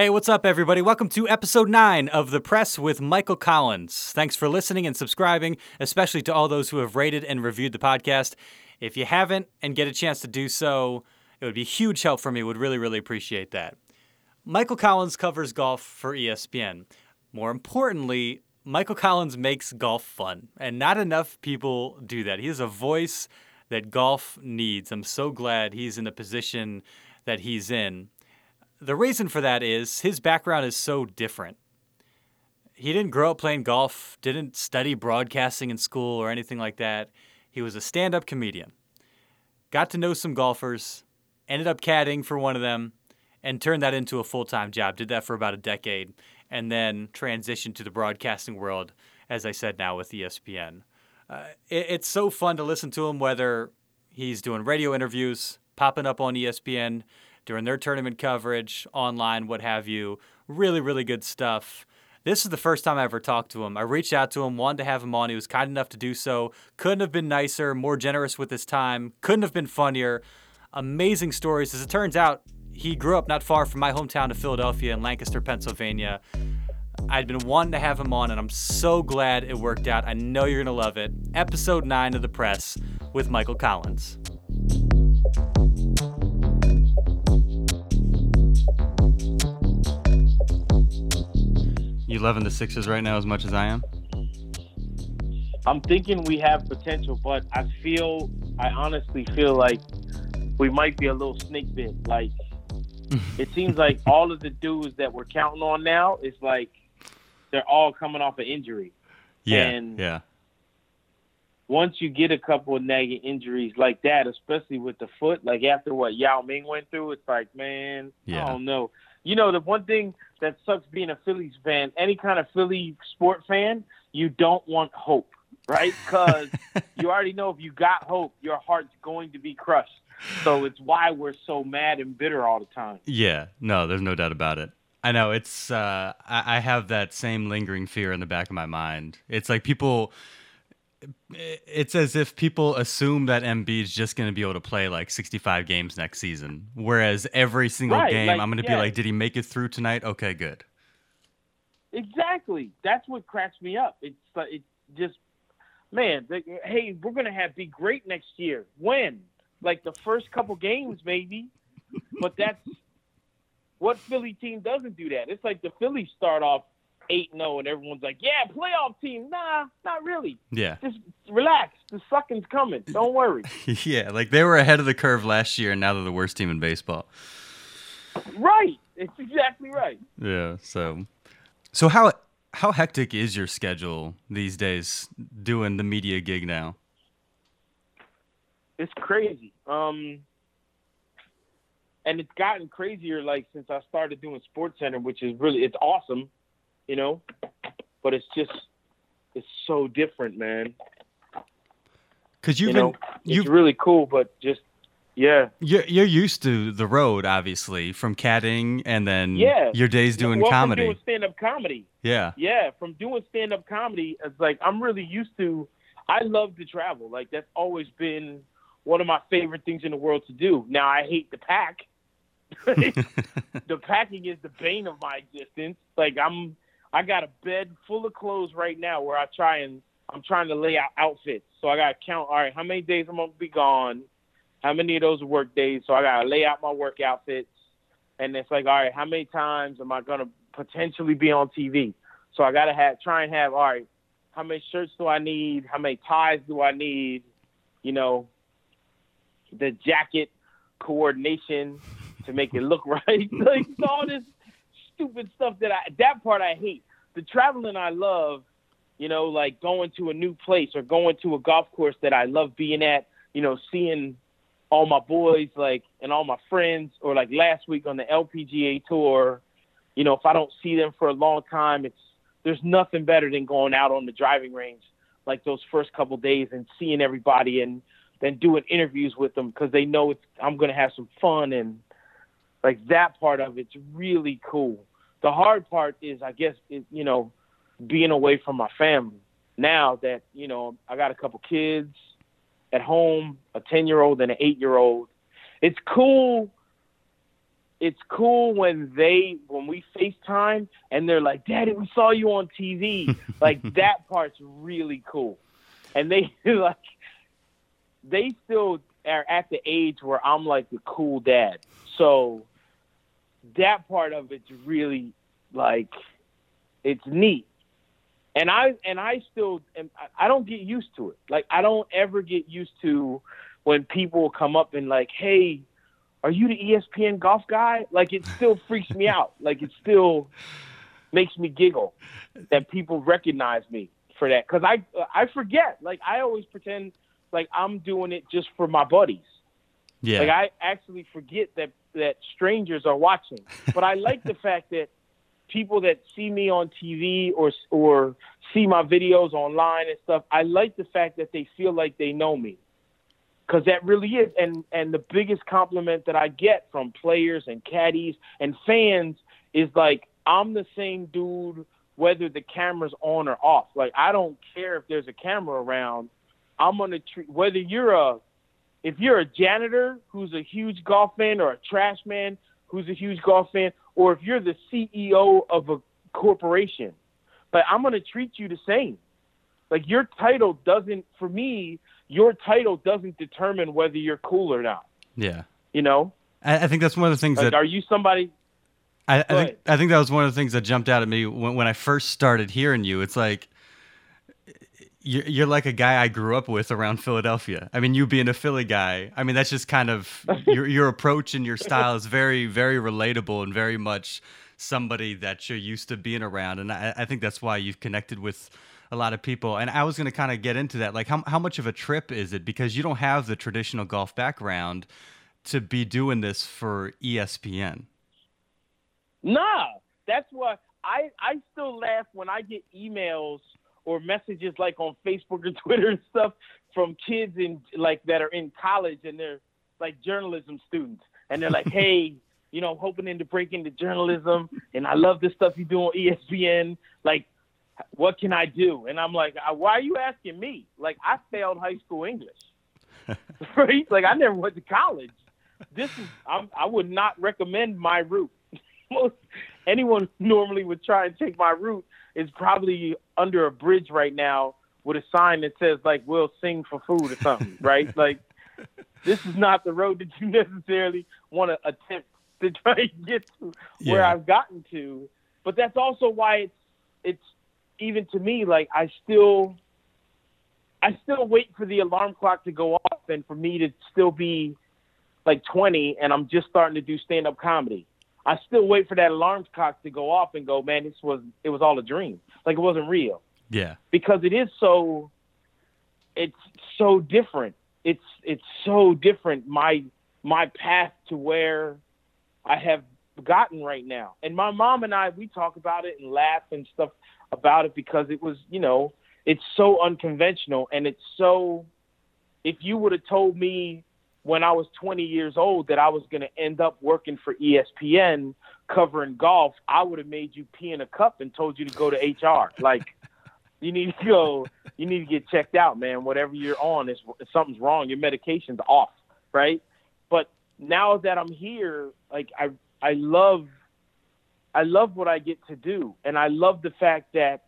Hey, what's up, everybody? Welcome to episode 9 of The Press with Michael Collins. Thanks for listening and subscribing, especially to all those who have rated and reviewed the podcast. If you haven't and get a chance to do so, it would be huge help for me. Would really, really appreciate that. Michael Collins covers golf for ESPN. More importantly, Michael Collins makes golf fun, and not enough people do that. He has a voice that golf needs. I'm so glad he's in the position that he's in. The reason for that is his background is so different. He didn't grow up playing golf, didn't study broadcasting in school or anything like that. He was a stand up comedian. Got to know some golfers, ended up caddying for one of them, and turned that into a full time job. Did that for about a decade, and then transitioned to the broadcasting world, as I said now with ESPN. Uh, it, it's so fun to listen to him, whether he's doing radio interviews, popping up on ESPN during their tournament coverage, online, what have you. Really, really good stuff. This is the first time I ever talked to him. I reached out to him, wanted to have him on. He was kind enough to do so. Couldn't have been nicer, more generous with his time. Couldn't have been funnier. Amazing stories. As it turns out, he grew up not far from my hometown of Philadelphia in Lancaster, Pennsylvania. I'd been wanting to have him on, and I'm so glad it worked out. I know you're going to love it. Episode 9 of The Press with Michael Collins. You loving the Sixers right now as much as I am? I'm thinking we have potential, but I feel, I honestly feel like we might be a little snake bit. Like, it seems like all of the dudes that we're counting on now is like they're all coming off an injury. Yeah. And yeah. once you get a couple of nagging injuries like that, especially with the foot, like after what Yao Ming went through, it's like, man, Yeah. I don't know. You know, the one thing that sucks being a Phillies fan, any kind of Philly sport fan, you don't want hope, right? Because you already know if you got hope, your heart's going to be crushed. So it's why we're so mad and bitter all the time. Yeah, no, there's no doubt about it. I know it's. Uh, I, I have that same lingering fear in the back of my mind. It's like people. It's as if people assume that Embiid's just going to be able to play like 65 games next season, whereas every single Right, game like, I'm going to be like, did he make it through tonight? Okay, good. Exactly. That's what cracks me up. It's uh, it's just, man. Like, hey, we're gonna have be great next year. When? Like the first couple games, maybe. But that's what Philly team doesn't do that. It's like the Phillies start off eight zero, and everyone's like, "Yeah, playoff team." Nah, not really. Yeah, Just relax. The sucking's coming. Don't worry. yeah. Like they were ahead of the curve last year, and now they're the worst team in baseball. right. It's exactly right. Yeah. So, so how how hectic is your schedule these days doing the media gig now? it's crazy. Um, and it's gotten crazier like since I started doing Sports Center, which is really it's awesome, you know. But it's just it's so different, man. Because you've you been, you've, it's really cool, but just yeah, You're, you're used to the road, obviously, from caddying and then Yeah. your days doing well, comedy. Doing stand up comedy, yeah. yeah, from doing stand up comedy, it's like I'm really used to. I love to travel. Like that's always been one of my favorite things in the world to do. Now I hate the pack. the packing is the bane of my existence. Like I'm, I got a bed full of clothes right now where I try and I'm trying to lay out outfits. So I got to count. All right, how many days I'm gonna be gone? How many of those work days? So I got to lay out my work outfits. And it's like, all right, how many times am I gonna potentially be on TV? So I got to have try and have all right. How many shirts do I need? How many ties do I need? You know, the jacket coordination to make it look right. like all this stupid stuff that I that part I hate. The traveling I love, you know, like going to a new place or going to a golf course that I love being at, you know, seeing all my boys like and all my friends or like last week on the LPGA tour, you know, if I don't see them for a long time, it's there's nothing better than going out on the driving range like those first couple days and seeing everybody and then doing interviews with them because they know it's I'm gonna have some fun and like that part of it's really cool. The hard part is, I guess, is, you know, being away from my family. Now that you know, I got a couple kids at home, a ten year old and an eight year old. It's cool. It's cool when they, when when we FaceTime and they're like, "Daddy, we saw you on TV." like that part's really cool, and they like they still are at the age where I'm like the cool dad. So that part of it's really like it's neat. And I and I still am, I don't get used to it. Like I don't ever get used to when people come up and like, "Hey, are you the ESPN golf guy?" Like it still freaks me out. Like it still makes me giggle that people recognize me for that cuz I I forget. Like I always pretend like I'm doing it just for my buddies. Yeah. Like I actually forget that that strangers are watching. But I like the fact that people that see me on TV or or see my videos online and stuff, I like the fact that they feel like they know me. Cuz that really is and and the biggest compliment that I get from players and caddies and fans is like I'm the same dude whether the camera's on or off. Like I don't care if there's a camera around. I'm going to treat whether you're a if you're a janitor who's a huge golf fan or a trash man who's a huge golf fan, or if you're the CEO of a corporation, but I'm going to treat you the same. Like your title doesn't, for me, your title doesn't determine whether you're cool or not. Yeah. You know, I, I think that's one of the things like, that are you somebody? I, I think. I think that was one of the things that jumped out at me when, when I first started hearing you. It's like you're, you're like a guy I grew up with around Philadelphia. I mean, you being a Philly guy. I mean, that's just kind of your your approach and your style is very very relatable and very much somebody that you're used to being around. And I, I think that's why you've connected with a lot of people. And I was going to kind of get into that. Like, how how much of a trip is it because you don't have the traditional golf background to be doing this for ESPN? Nah, that's what I I still laugh when I get emails or messages like on Facebook or Twitter and stuff from kids in like that are in college and they're like journalism students and they're like, hey, you know, hoping to break into journalism and I love the stuff you do on ESPN. Like, what can I do? And I'm like, "Uh, why are you asking me? Like, I failed high school English, right? Like, I never went to college. This is I'm, I would not recommend my route. Most anyone normally would try and take my route is probably under a bridge right now with a sign that says like we'll sing for food or something, right? Like this is not the road that you necessarily want to attempt to try and get to where Yeah. I've gotten to. But that's also why it's it's even to me like I still I still wait for the alarm clock to go off and for me to still be like 20 and I'm just starting to do stand up comedy. I still wait for that alarm clock to go off and go, man, this was it was all a dream. Like it wasn't real Yeah. because it is so it's so different. It's it's so different my my path to where I have gotten right now. And my mom and I we talk about it and laugh and stuff about it because it was, you know, it's so unconventional and it's so if you would have told me when I was 20 years old that I was going to end up working for ESPN covering golf, I would have made you pee in a cup and told you to go to HR. Like, you need to go, you need to get checked out, man. Whatever you're on, is something's wrong. Your medication's off, right? But now that I'm here, like I, I love, I love what I get to do, and I love the fact that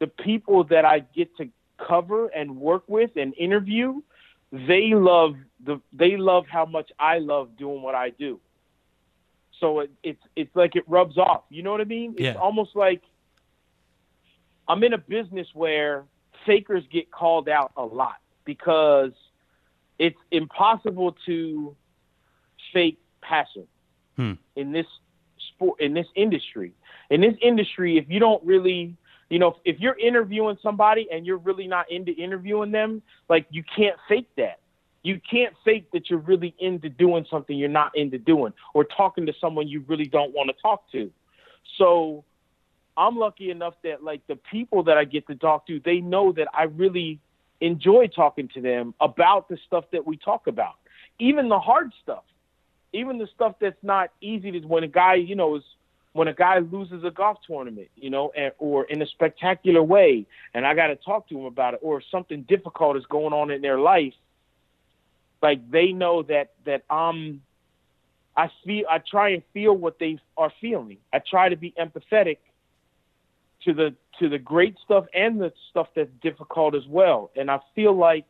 the people that I get to cover and work with and interview, they love the they love how much I love doing what I do. So it, it's it's like it rubs off. You know what I mean? It's Yeah. almost like I'm in a business where fakers get called out a lot because it's impossible to fake passion Hmm. in this sport in this industry. In this industry, if you don't really you know, if you're interviewing somebody and you're really not into interviewing them, like you can't fake that. You can't fake that you're really into doing something you're not into doing or talking to someone you really don't want to talk to. So I'm lucky enough that like the people that I get to talk to, they know that I really enjoy talking to them about the stuff that we talk about. Even the hard stuff. Even the stuff that's not easy to when a guy, you know, is when a guy loses a golf tournament, you know, and, or in a spectacular way, and I got to talk to him about it, or if something difficult is going on in their life, like they know that that I'm I feel I try and feel what they are feeling. I try to be empathetic to the to the great stuff and the stuff that's difficult as well. And I feel like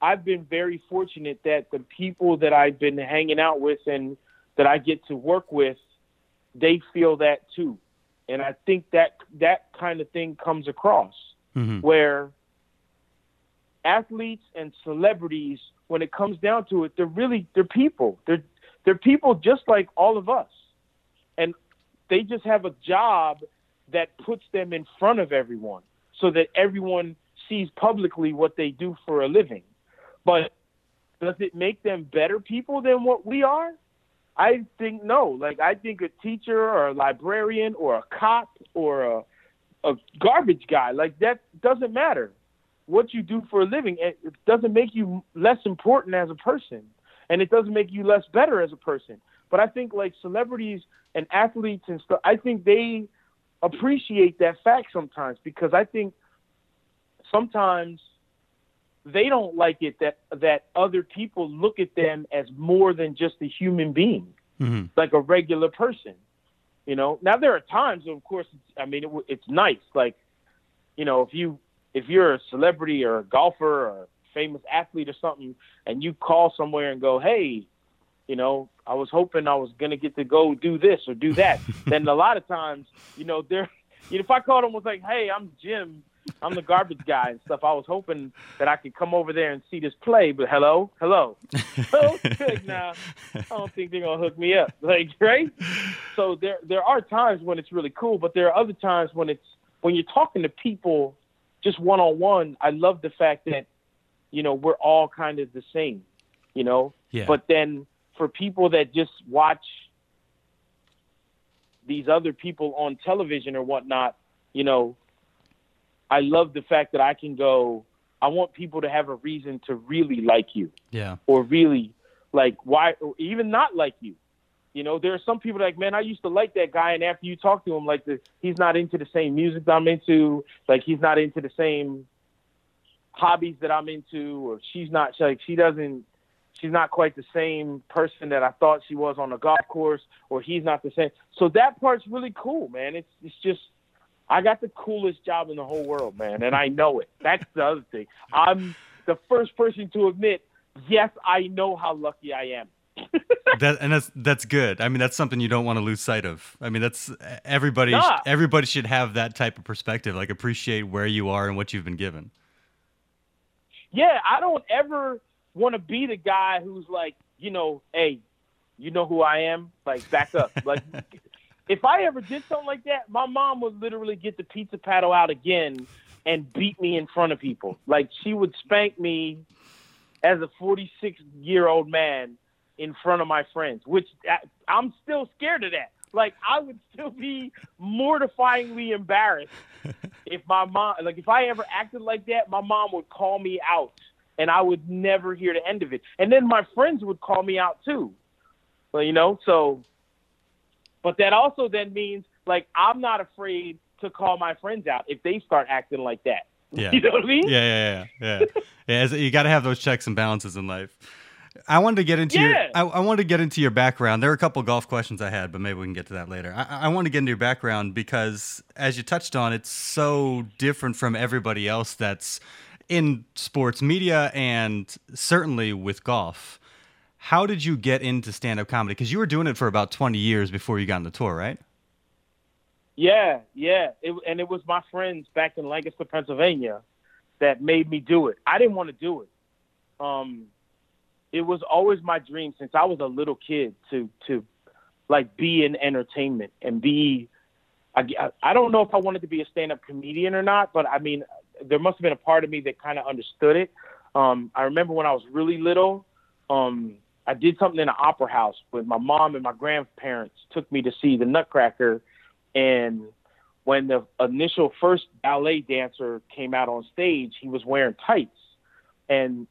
I've been very fortunate that the people that I've been hanging out with and that I get to work with, they feel that too. And I think that that kind of thing comes across Mm-hmm. where athletes and celebrities, when it comes down to it, they're really they're people. They're they're people just like all of us, and they just have a job that puts them in front of everyone, so that everyone sees publicly what they do for a living. But does it make them better people than what we are? I think no. Like I think a teacher or a librarian or a cop or a a garbage guy like that doesn't matter what you do for a living. It doesn't make you less important as a person, and it doesn't make you less better as a person. But I think like celebrities and athletes and stuff, I think they appreciate that fact sometimes because I think sometimes they don't like it that that other people look at them as more than just a human being Mm-hmm. like a regular person. You know, now there are times, of course, it's, I mean, it, it's nice. Like, you know, if you if you're a celebrity or a golfer or a famous athlete or something, and you call somewhere and go, "Hey, you know, I was hoping I was gonna get to go do this or do that," then a lot of times, you know, they're, you know, if I called them was like, "Hey, I'm Jim." I'm the garbage guy and stuff. I was hoping that I could come over there and see this play, but hello, hello. Oh, good. Now, I don't think they're gonna hook me up. Like, right? So there there are times when it's really cool, but there are other times when it's when you're talking to people just one on one. I love the fact that you know we're all kind of the same, you know. Yeah. But then for people that just watch these other people on television or whatnot, you know, I love the fact that I can go. I want people to have a reason to really like you yeah. or really like why or even not like you. You know, there are some people like, man, I used to like that guy, and after you talk to him, like the, he's not into the same music that I'm into, like he's not into the same hobbies that I'm into, or she's not like she doesn't, she's not quite the same person that I thought she was on the golf course, or he's not the same. So that part's really cool, man. It's it's just I got the coolest job in the whole world, man, and I know it. That's the other thing. I'm the first person to admit, yes, I know how lucky I am. that and that's that's good. I mean, that's something you don't want to lose sight of. I mean, that's everybody. Nah. Everybody should have that type of perspective. Like appreciate where you are and what you've been given. Yeah, I don't ever want to be the guy who's like, you know, hey, you know who I am? Like, back up. Like, if I ever did something like that, my mom would literally get the pizza paddle out again and beat me in front of people. Like, she would spank me as a 46 year old man in front of my friends, which I, I'm still scared of that. Like, I would still be mortifyingly embarrassed if my mom, like, if I ever acted like that, my mom would call me out and I would never hear the end of it. And then my friends would call me out too. Well, you know, so, but that also then means, like, I'm not afraid to call my friends out if they start acting like that. Yeah. You know what I mean? Yeah, yeah, yeah, yeah. yeah as- you got to have those checks and balances in life. I wanted to get into your. I, I wanted to get into your background. There are a couple golf questions I had, but maybe we can get to that later. I, I want to get into your background because, as you touched on, it's so different from everybody else that's in sports media and certainly with golf. How did you get into stand-up comedy? Because you were doing it for about twenty years before you got on the tour, right? Yeah, yeah. It, and it was my friends back in Lancaster, Pennsylvania, that made me do it. I didn't want to do it. Um, it was always my dream since I was a little kid to to like be in entertainment and be. I, I don't know if I wanted to be a stand-up comedian or not, but I mean, there must have been a part of me that kind of understood it. Um, I remember when I was really little, um, I did something in an opera house with my mom and my grandparents took me to see the Nutcracker and when the initial first ballet dancer came out on stage, he was wearing tights, and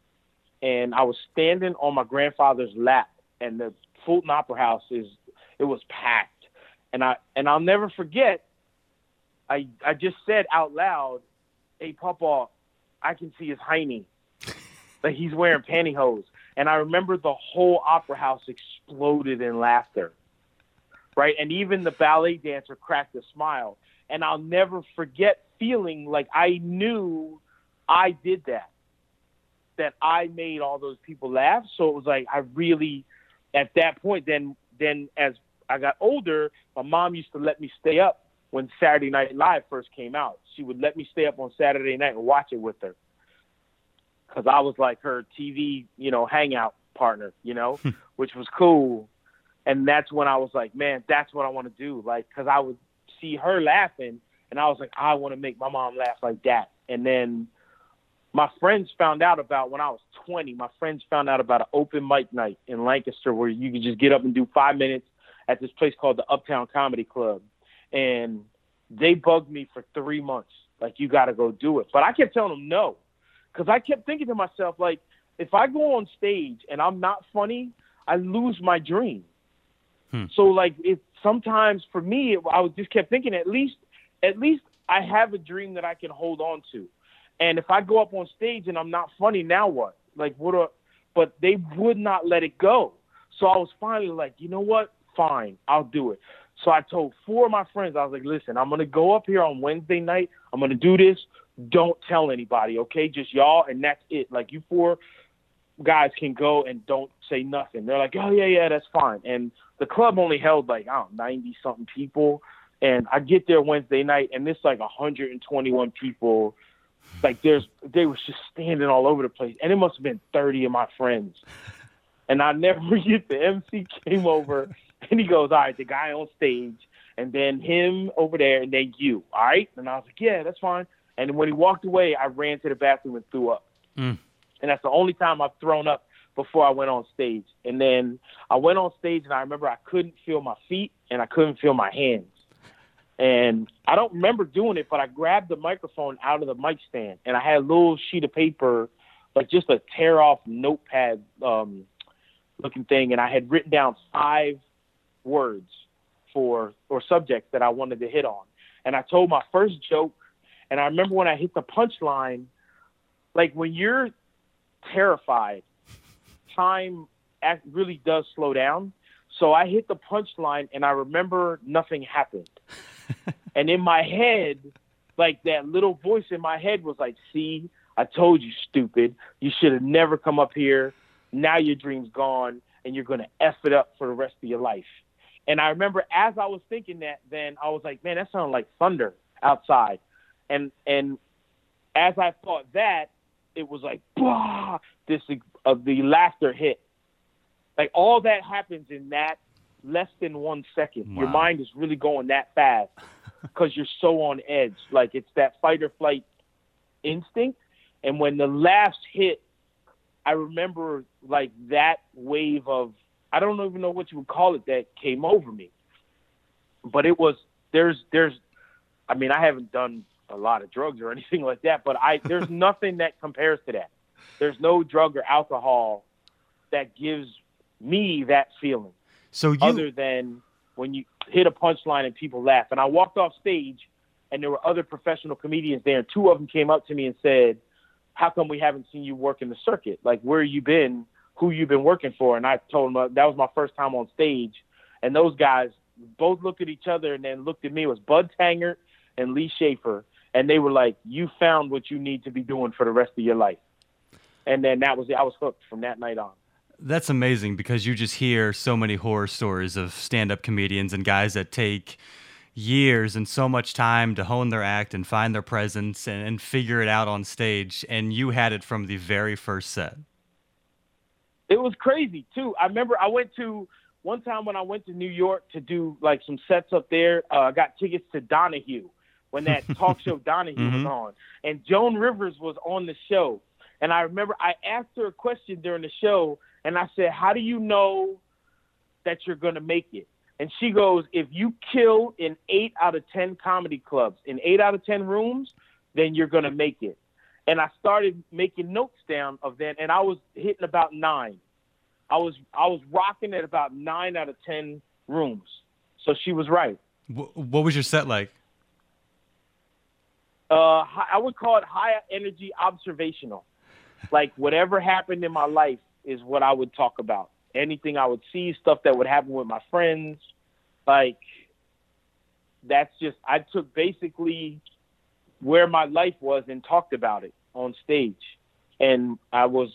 and I was standing on my grandfather's lap, and the Fulton Opera House is it was packed, and I and I'll never forget. I I just said out loud, "Hey, Papa, I can see his hiney, like he's wearing pantyhose." And I remember the whole opera house exploded in laughter. Right? And even the ballet dancer cracked a smile. And I'll never forget feeling like I knew I did that. That I made all those people laugh. So it was like I really at that point then then as I got older, my mom used to let me stay up when Saturday Night Live first came out. She would let me stay up on Saturday night and watch it with her because I was like her TV, you know, hangout partner, you know, which was cool. And that's when I was like, man, that's what I want to do. Like, because I would see her laughing, and I was like, I want to make my mom laugh like that. And then my friends found out about when I was 20. My friends found out about an open mic night in Lancaster where you could just get up and do five minutes at this place called the Uptown Comedy Club, and they bugged me for three months. Like, you got to go do it. But I kept telling them no because I kept thinking to myself, like, if I go on stage and I'm not funny, I lose my dream. Hmm. So like, it sometimes for me, it, I was just kept thinking, at least, at least I have a dream that I can hold on to. And if I go up on stage and I'm not funny, now what? Like, what? But they would not let it go. So I was finally like, you know what? Fine, I'll do it. So I told four of my friends, I was like, listen, I'm gonna go up here on Wednesday night. I'm gonna do this don't tell anybody, okay? Just y'all, and that's it. Like you four guys can go and don't say nothing. They're like, oh yeah, yeah, that's fine. And the club only held like I don't ninety something people, and I get there Wednesday night, and it's like 121 people. Like there's, they was just standing all over the place, and it must have been 30 of my friends. And I never forget the MC came over, and he goes, all right, the guy on stage, and then him over there, and then you, all right? And I was like, yeah, that's fine. And when he walked away, I ran to the bathroom and threw up. Mm. And that's the only time I've thrown up before I went on stage. And then I went on stage and I remember I couldn't feel my feet and I couldn't feel my hands. And I don't remember doing it, but I grabbed the microphone out of the mic stand and I had a little sheet of paper, like just a tear off notepad um, looking thing. And I had written down five words for or subjects that I wanted to hit on. And I told my first joke and I remember when I hit the punchline, like when you're terrified, time really does slow down. So I hit the punchline and I remember nothing happened. and in my head, like that little voice in my head was like, see, I told you, stupid. You should have never come up here. Now your dream's gone and you're going to F it up for the rest of your life. And I remember as I was thinking that, then I was like, man, that sounded like thunder outside and and as I thought that, it was like, bah, this of uh, the laughter hit. Like all that happens in that less than one second. Wow. Your mind is really going that fast because you're so on edge. Like it's that fight or flight instinct. And when the laughs hit, I remember like that wave of I don't even know what you would call it that came over me. But it was there's there's I mean I haven't done a lot of drugs or anything like that, but I there's nothing that compares to that. There's no drug or alcohol that gives me that feeling. So you... other than when you hit a punchline and people laugh. And I walked off stage and there were other professional comedians there and two of them came up to me and said, "How come we haven't seen you work in the circuit? Like where you been? Who you been working for?" And I told them uh, that was my first time on stage. And those guys both looked at each other and then looked at me. It was Bud Taggart and Lee Schaefer and they were like, "You found what you need to be doing for the rest of your life." And then that was I was hooked from that night on. That's amazing because you just hear so many horror stories of stand-up comedians and guys that take years and so much time to hone their act and find their presence and, and figure it out on stage, and you had it from the very first set. It was crazy too. I remember I went to one time when I went to New York to do like some sets up there. Uh, I got tickets to Donahue when that talk show Donahue mm-hmm. was on. And Joan Rivers was on the show. And I remember I asked her a question during the show and I said, How do you know that you're going to make it? And she goes, If you kill in eight out of 10 comedy clubs, in eight out of 10 rooms, then you're going to make it. And I started making notes down of that, and I was hitting about nine. I was I was rocking at about nine out of ten rooms. So she was right. What was your set like? Uh, I would call it higher energy observational. Like whatever happened in my life, is what I would talk about. Anything I would see, stuff that would happen with my friends, like that's just I took basically where my life was and talked about it on stage. And I was,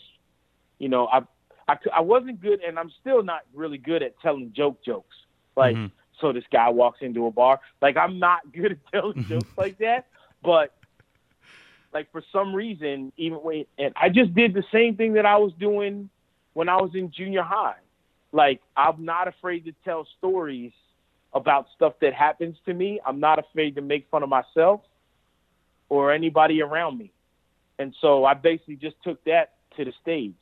you know, I I, I wasn't good, and I'm still not really good at telling joke jokes. Like, mm-hmm. so this guy walks into a bar. Like, I'm not good at telling mm-hmm. jokes like that. But like for some reason, even when and I just did the same thing that I was doing when I was in junior high. Like, I'm not afraid to tell stories about stuff that happens to me. I'm not afraid to make fun of myself or anybody around me. And so I basically just took that to the stage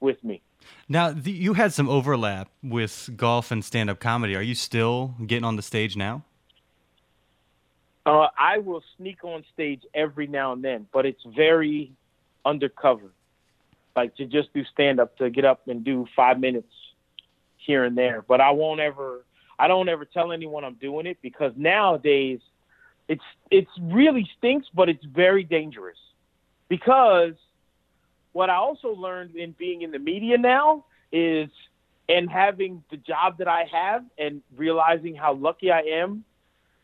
with me. Now, the, you had some overlap with golf and stand up comedy. Are you still getting on the stage now? Uh, I will sneak on stage every now and then, but it's very undercover. Like to just do stand up, to get up and do five minutes here and there. But I won't ever, I don't ever tell anyone I'm doing it because nowadays it's it's really stinks, but it's very dangerous because what I also learned in being in the media now is and having the job that I have and realizing how lucky I am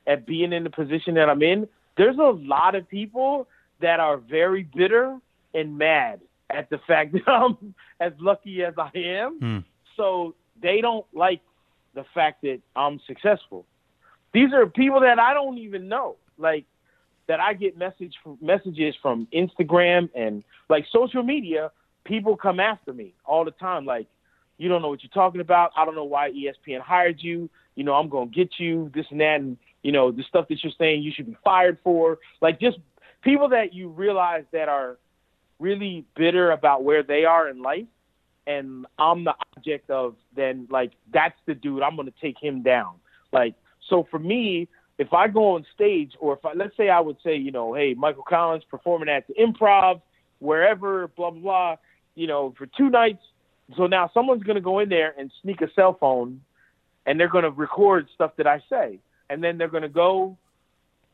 at being in the position that I'm in, there's a lot of people that are very bitter and mad at the fact that I'm as lucky as I am. Hmm. So they don't like the fact that I'm successful. These are people that I don't even know. Like that I get message messages from Instagram and like social media. People come after me all the time. Like, you don't know what you're talking about. I don't know why ESPN hired you. You know, I'm gonna get you this and that, and you know the stuff that you're saying you should be fired for. Like, just people that you realize that are really bitter about where they are in life and I'm the object of then like that's the dude I'm gonna take him down. Like so for me, if I go on stage, or if I, let's say I would say, you know, hey, Michael Collins performing at the Improv, wherever, blah blah blah, you know, for two nights. So now someone's going to go in there and sneak a cell phone, and they're going to record stuff that I say, and then they're going to go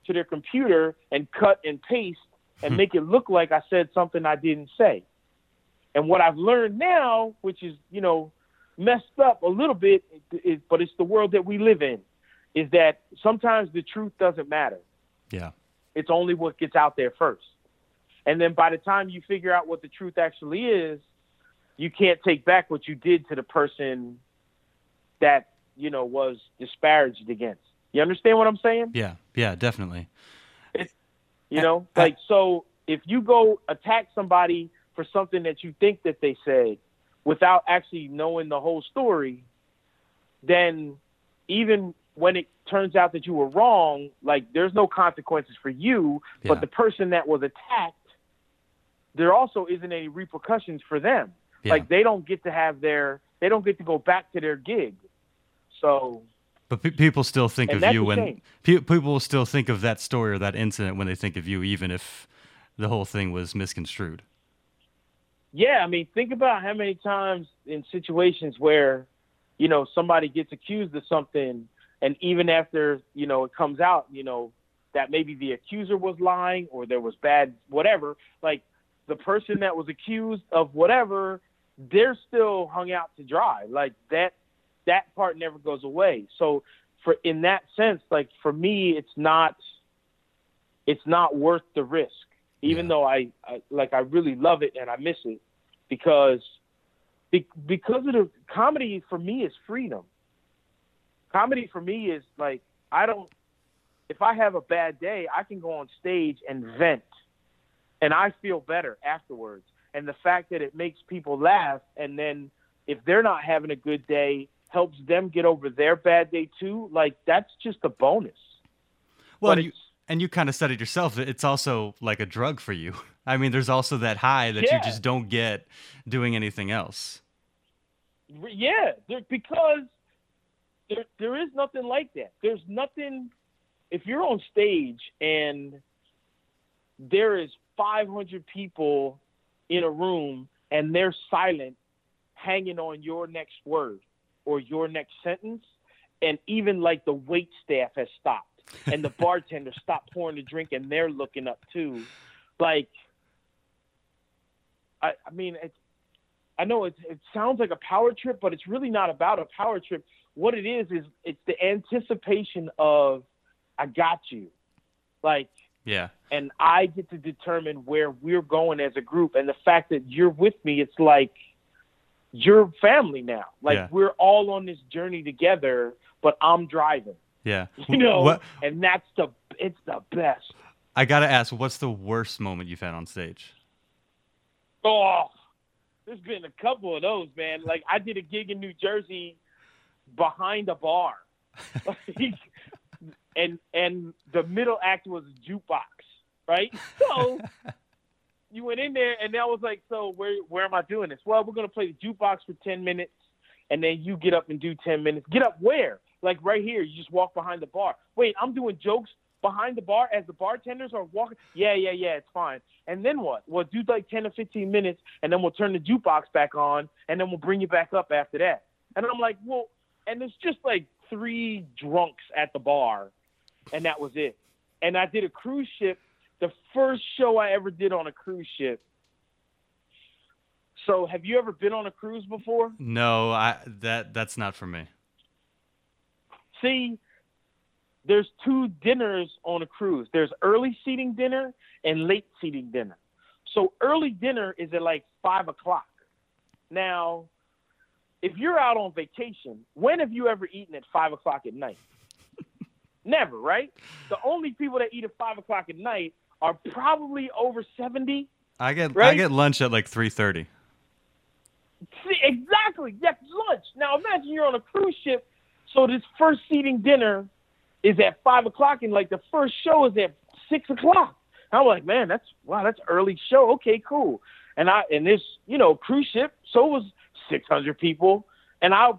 to their computer and cut and paste and hmm. make it look like I said something I didn't say. And what I've learned now, which is you know messed up a little bit, is, but it's the world that we live in is that sometimes the truth doesn't matter. Yeah. It's only what gets out there first. And then by the time you figure out what the truth actually is, you can't take back what you did to the person that, you know, was disparaged against. You understand what I'm saying? Yeah. Yeah, definitely. It's, you know, like so if you go attack somebody for something that you think that they said without actually knowing the whole story, then even when it turns out that you were wrong, like there's no consequences for you, yeah. but the person that was attacked, there also isn't any repercussions for them. Yeah. Like they don't get to have their, they don't get to go back to their gig. So. But pe- people still think of you when pe- people will still think of that story or that incident when they think of you, even if the whole thing was misconstrued. Yeah, I mean, think about how many times in situations where, you know, somebody gets accused of something and even after you know it comes out, you know that maybe the accuser was lying or there was bad whatever, like the person that was accused of whatever, they're still hung out to dry. Like that that part never goes away. So for in that sense, like for me, it's not it's not worth the risk. Even yeah. though I, I like I really love it and I miss it because because of the comedy for me is freedom comedy for me is like I don't. If I have a bad day, I can go on stage and vent, and I feel better afterwards. And the fact that it makes people laugh, and then if they're not having a good day, helps them get over their bad day too. Like that's just a bonus. Well, and you, and you kind of said it yourself. It's also like a drug for you. I mean, there's also that high that yeah. you just don't get doing anything else. Yeah, because there there is nothing like that. There's nothing if you're on stage and there is 500 people in a room and they're silent hanging on your next word or your next sentence and even like the wait staff has stopped and the bartender stopped pouring the drink and they're looking up too like i, I mean it's I know it, it sounds like a power trip, but it's really not about a power trip. What it is is it's the anticipation of I got you, like Yeah. and I get to determine where we're going as a group. And the fact that you're with me, it's like you're family now. Like Yeah. we're all on this journey together, but I'm driving. Yeah. You know, What and that's the it's the best. I gotta ask, what's the worst moment you've had on stage? Oh, there's been a couple of those, man. Like I did a gig in New Jersey behind a bar, Like, and and the middle act was a jukebox, right? So you went in there, and I was like, "So where where am I doing this?" Well, we're gonna play the jukebox for ten minutes, and then you get up and do ten minutes. Get up where? Like right here. You just walk behind the bar. Wait, I'm doing jokes behind the bar as the bartenders are walking. Yeah, yeah, yeah. It's fine. And then what? We'll do like ten or fifteen minutes, and then we'll turn the jukebox back on, and then we'll bring you back up after that. And I'm like, well, and it's just like three drunks at the bar, and that was it. And I did a cruise ship, the first show I ever did on a cruise ship. So, have you ever been on a cruise before? No, I that that's not for me. See, there's two dinners on a cruise. There's early seating dinner and late seating dinner. So early dinner is at like five o'clock. Now, if you're out on vacation, when have you ever eaten at five o'clock at night? Never, right? The only people that eat at five o'clock at night are probably over seventy. I get I get lunch at like three thirty. See, exactly. That's lunch. Now imagine you're on a cruise ship. So this first seating dinner is at five o'clock, and like the first show is at six o'clock. I'm like, man, that's wow, that's early show. Okay, cool. And I and this, you know, cruise ship. So it was 600 people, and I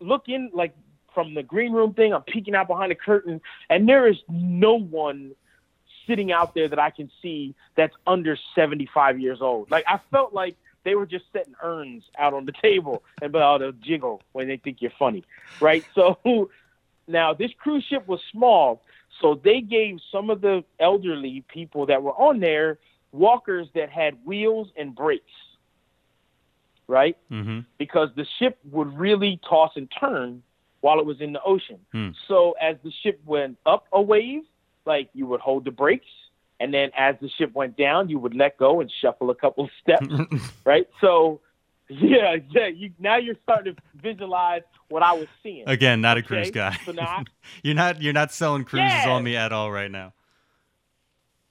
look in like from the green room thing. I'm peeking out behind the curtain, and there is no one sitting out there that I can see that's under 75 years old. Like I felt like they were just setting urns out on the table and but oh, they'll jiggle when they think you're funny, right? So now this cruise ship was small, so they gave some of the elderly people that were on there walkers that had wheels and brakes, right? Mm-hmm. Because the ship would really toss and turn while it was in the ocean. Hmm. So as the ship went up a wave, like you would hold the brakes, and then as the ship went down, you would let go and shuffle a couple of steps, right? So, yeah, yeah. You now you're starting to visualize what I was seeing. Again, not a cruise guy. so now I- you're not you're not selling cruises Yeah. on me at all right now.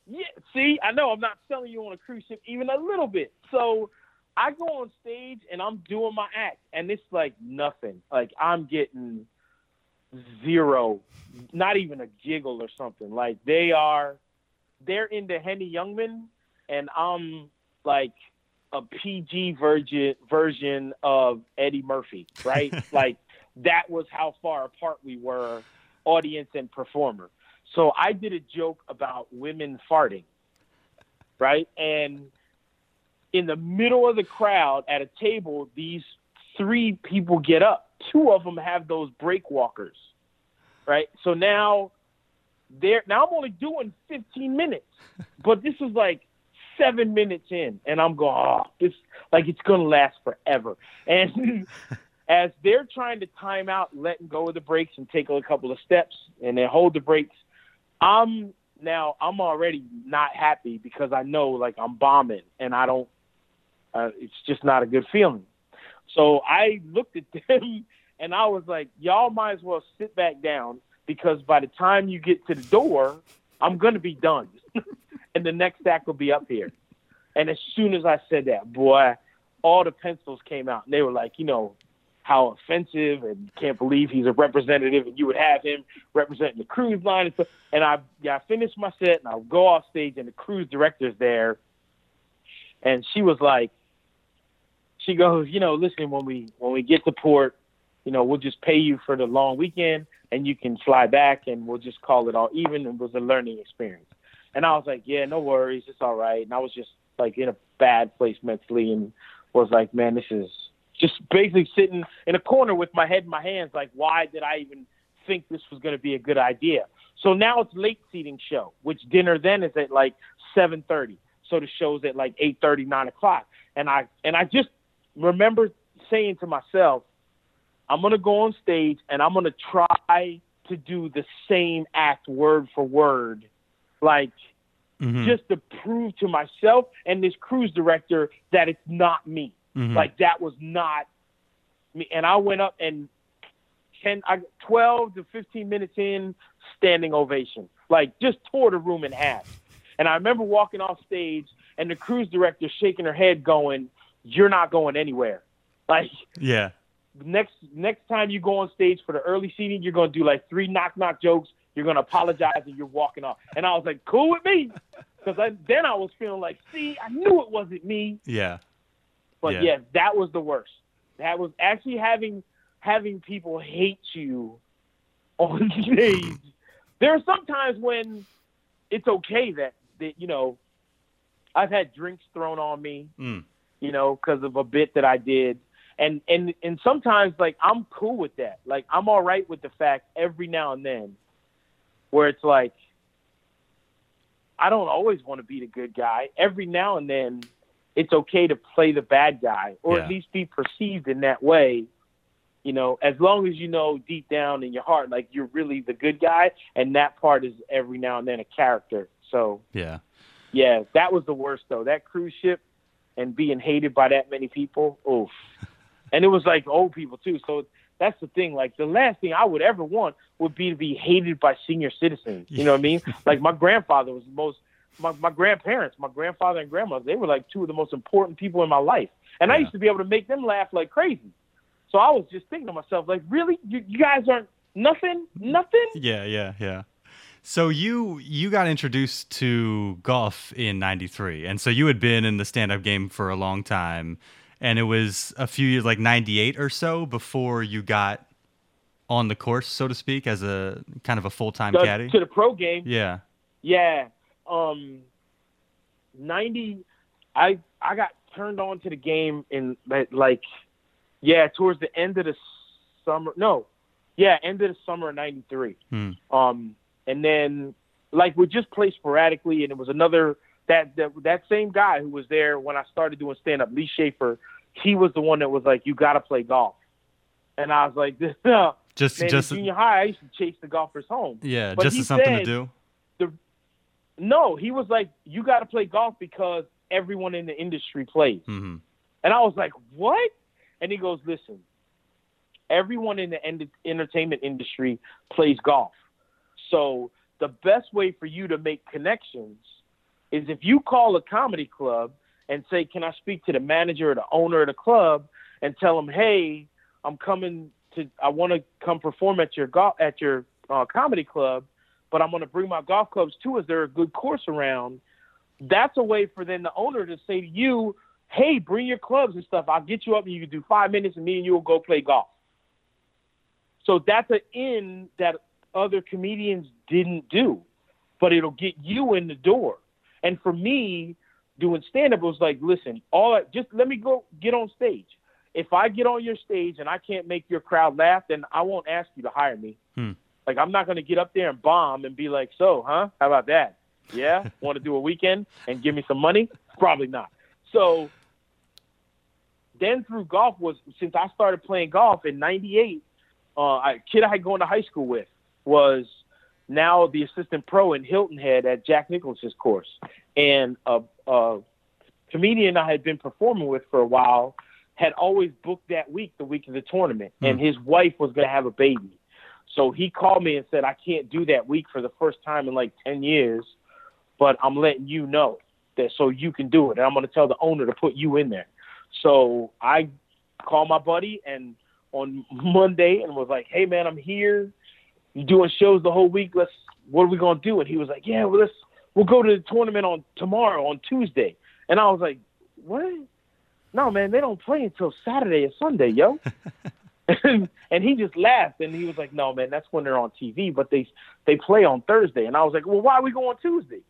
Yeah, see, I know I'm not selling you on a cruise ship even a little bit. So I go on stage and I'm doing my act, and it's like nothing. Like I'm getting zero, not even a giggle or something. Like they are, they're into Henny Youngman, and I'm like a PG version version of Eddie Murphy, right? like that was how far apart we were, audience and performer. So I did a joke about women farting, right? And in the middle of the crowd at a table, these three people get up. Two of them have those break walkers, right? So now they're now I'm only doing 15 minutes, but this is like seven minutes in, and I'm going, oh, this like it's gonna last forever. And as they're trying to time out, letting go of the brakes and take a couple of steps, and then hold the brakes, I'm now I'm already not happy because I know like I'm bombing, and I don't. Uh, it's just not a good feeling. So I looked at them and I was like, y'all might as well sit back down because by the time you get to the door, I'm going to be done. and the next act will be up here. And as soon as I said that, boy, all the pencils came out and they were like, you know, how offensive and can't believe he's a representative and you would have him representing the cruise line and. And I, yeah, I finished my set and I go off stage and the cruise director's there. And she was like, she goes, you know, listen, when we when we get to port, you know, we'll just pay you for the long weekend and you can fly back and we'll just call it all even. It was a learning experience. And I was like, yeah, no worries, it's all right. And I was just like in a bad place mentally and was like, man, this is just basically sitting in a corner with my head in my hands, like, why did I even think this was going to be a good idea? So now it's late seating show, which dinner then is at like 7:30. So the show's at like 8:30, 9 o'clock. And I and I just remember saying to myself, I'm gonna go on stage and I'm gonna try to do the same act word for word, like Mhm. just to prove to myself and this cruise director that it's not me. Mhm. Like that was not me. And I went up and ten, I, twelve to fifteen minutes in, standing ovation. Like just tore the room in half. And I remember walking off stage and the cruise director shaking her head, going, "You're not going anywhere." Like yeah. next next time you go on stage for the early seating, you're gonna do like three knock knock jokes. You're gonna apologize and you're walking off. And I was like, cool with me, because I, then I was feeling like, see, I knew it wasn't me. Yeah. But Yeah. yeah. that was the worst. That was actually having having people hate you on stage. There are some times when it's okay that that you know I've had drinks thrown on me, Mm. You know, because of a bit that I did. And and and sometimes like I'm cool with that. Like I'm all right with the fact every now and then where it's like I don't always want to be the good guy. Every now and then it's okay to play the bad guy or Yeah. at least be perceived in that way. You know, as long as you know deep down in your heart like you're really the good guy and that part is every now and then a character. So Yeah. yeah, that was the worst though. That cruise ship and being hated by that many people. Oof. And it was like old people too. So that's the thing. Like the last thing I would ever want would be to be hated by senior citizens. You know what I mean? Like my grandfather was the most my, my grandparents, my grandfather and grandmother, they were like two of the most important people in my life. And I used to be able to make them laugh like crazy. So I was just thinking to myself, like, really? You, you guys aren't nothing? Nothing? Yeah, yeah, yeah. So you you got introduced to golf in 93 and so you had been in the stand-up game for a long time and it was a few years like 98 or so before you got on the course so to speak as a kind of a full-time caddy. to the pro game. Yeah. Yeah. Um ninety I I got turned on to the game in like- yeah, towards the end of the summer no. Yeah, end of the summer of ninety three. Hmm. Um and then like we just play sporadically and it was another that, that that same guy who was there when I started doing stand up, Lee Schaefer, he was the one that was like, You gotta play golf. And I was like, This man, Just just junior high I used to chase the golfers home. yeah, but just as something to do. No, he was like, you got to play golf because everyone in the industry plays. Mhm. And I was like, what? And he goes, listen, everyone in the en- entertainment industry plays golf. So the best way for you to make connections is if you call a comedy club and say, can I speak to the manager or the owner of the club and tell them, hey, I'm coming to, I want to come perform at your golf, at your uh, comedy club, but I'm going to bring my golf clubs too. Is there a good course around? That's a way for then the owner to say to you, hey, bring your clubs and stuff. I'll get you up and you can do five minutes and me and you will go play golf. So that's an in that other comedians didn't do, but it'll get you in the door. And for me, doing stand up was like, listen, all I, just let me go get on stage. If I get on your stage and I can't make your crowd laugh, then I won't ask you to hire me. Hmm. Like I'm not going to get up there and bomb and be like, so, huh? How about that? Yeah, want to do a weekend and give me some money? Probably not. So then through golf was since I started playing golf in '98. Uh, a kid I had going to high school with was now the assistant pro in Hilton Head at Jack Nicklaus's course, and a, a comedian I had been performing with for a while had always booked that week, the week of the tournament, and hmm. his wife was going to have a baby. So he called me and said, I can't do that week for the first time in like 10 years, but I'm letting you know that so you can do it. And I'm going to tell the owner to put you in there. So I called my buddy and on Monday and was like, hey, man, I'm here. You doing shows the whole week. Let's, what are we going to do? And he was like, yeah, well, let's, we'll go to the tournament on tomorrow on Tuesday. And I was like, what? No, man, they don't play until Saturday or Sunday, yo. and, and he just laughed and he was like, "No, man, that's when they're on TV, but they they play on Thursday." And I was like, "Well, why are we going on Tuesday?"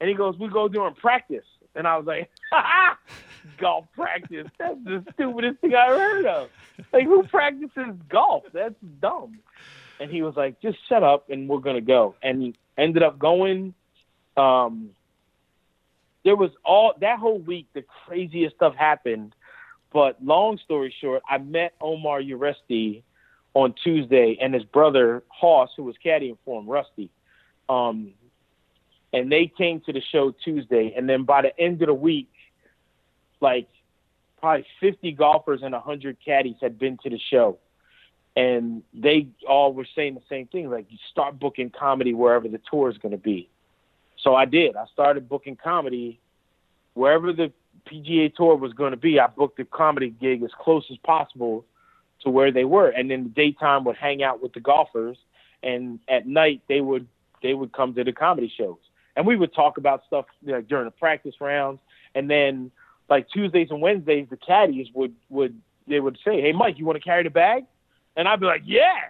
And he goes, "We go during practice." And I was like, "Golf practice? That's the stupidest thing I ever heard of. Like, who practices golf? That's dumb." And he was like, "Just shut up, and we're gonna go." And he ended up going. Um, there was all that whole week. The craziest stuff happened But long story short, I met Omar Uresti on Tuesday and his brother Hoss, who was caddying for him, Rusty. Um, and they came to the show Tuesday, and then by the end of the week, like probably 50 golfers and 100 caddies had been to the show, and they all were saying the same thing: like you start booking comedy wherever the tour is going to be. So I did. I started booking comedy wherever the PGA Tour was going to be. I booked the comedy gig as close as possible to where they were, and in the daytime would hang out with the golfers, and at night they would they would come to the comedy shows and we would talk about stuff know, during the practice rounds, and then like Tuesdays and Wednesdays, the caddies would would they would say, "Hey, Mike, you want to carry the bag?" And I'd be like, "Yeah,"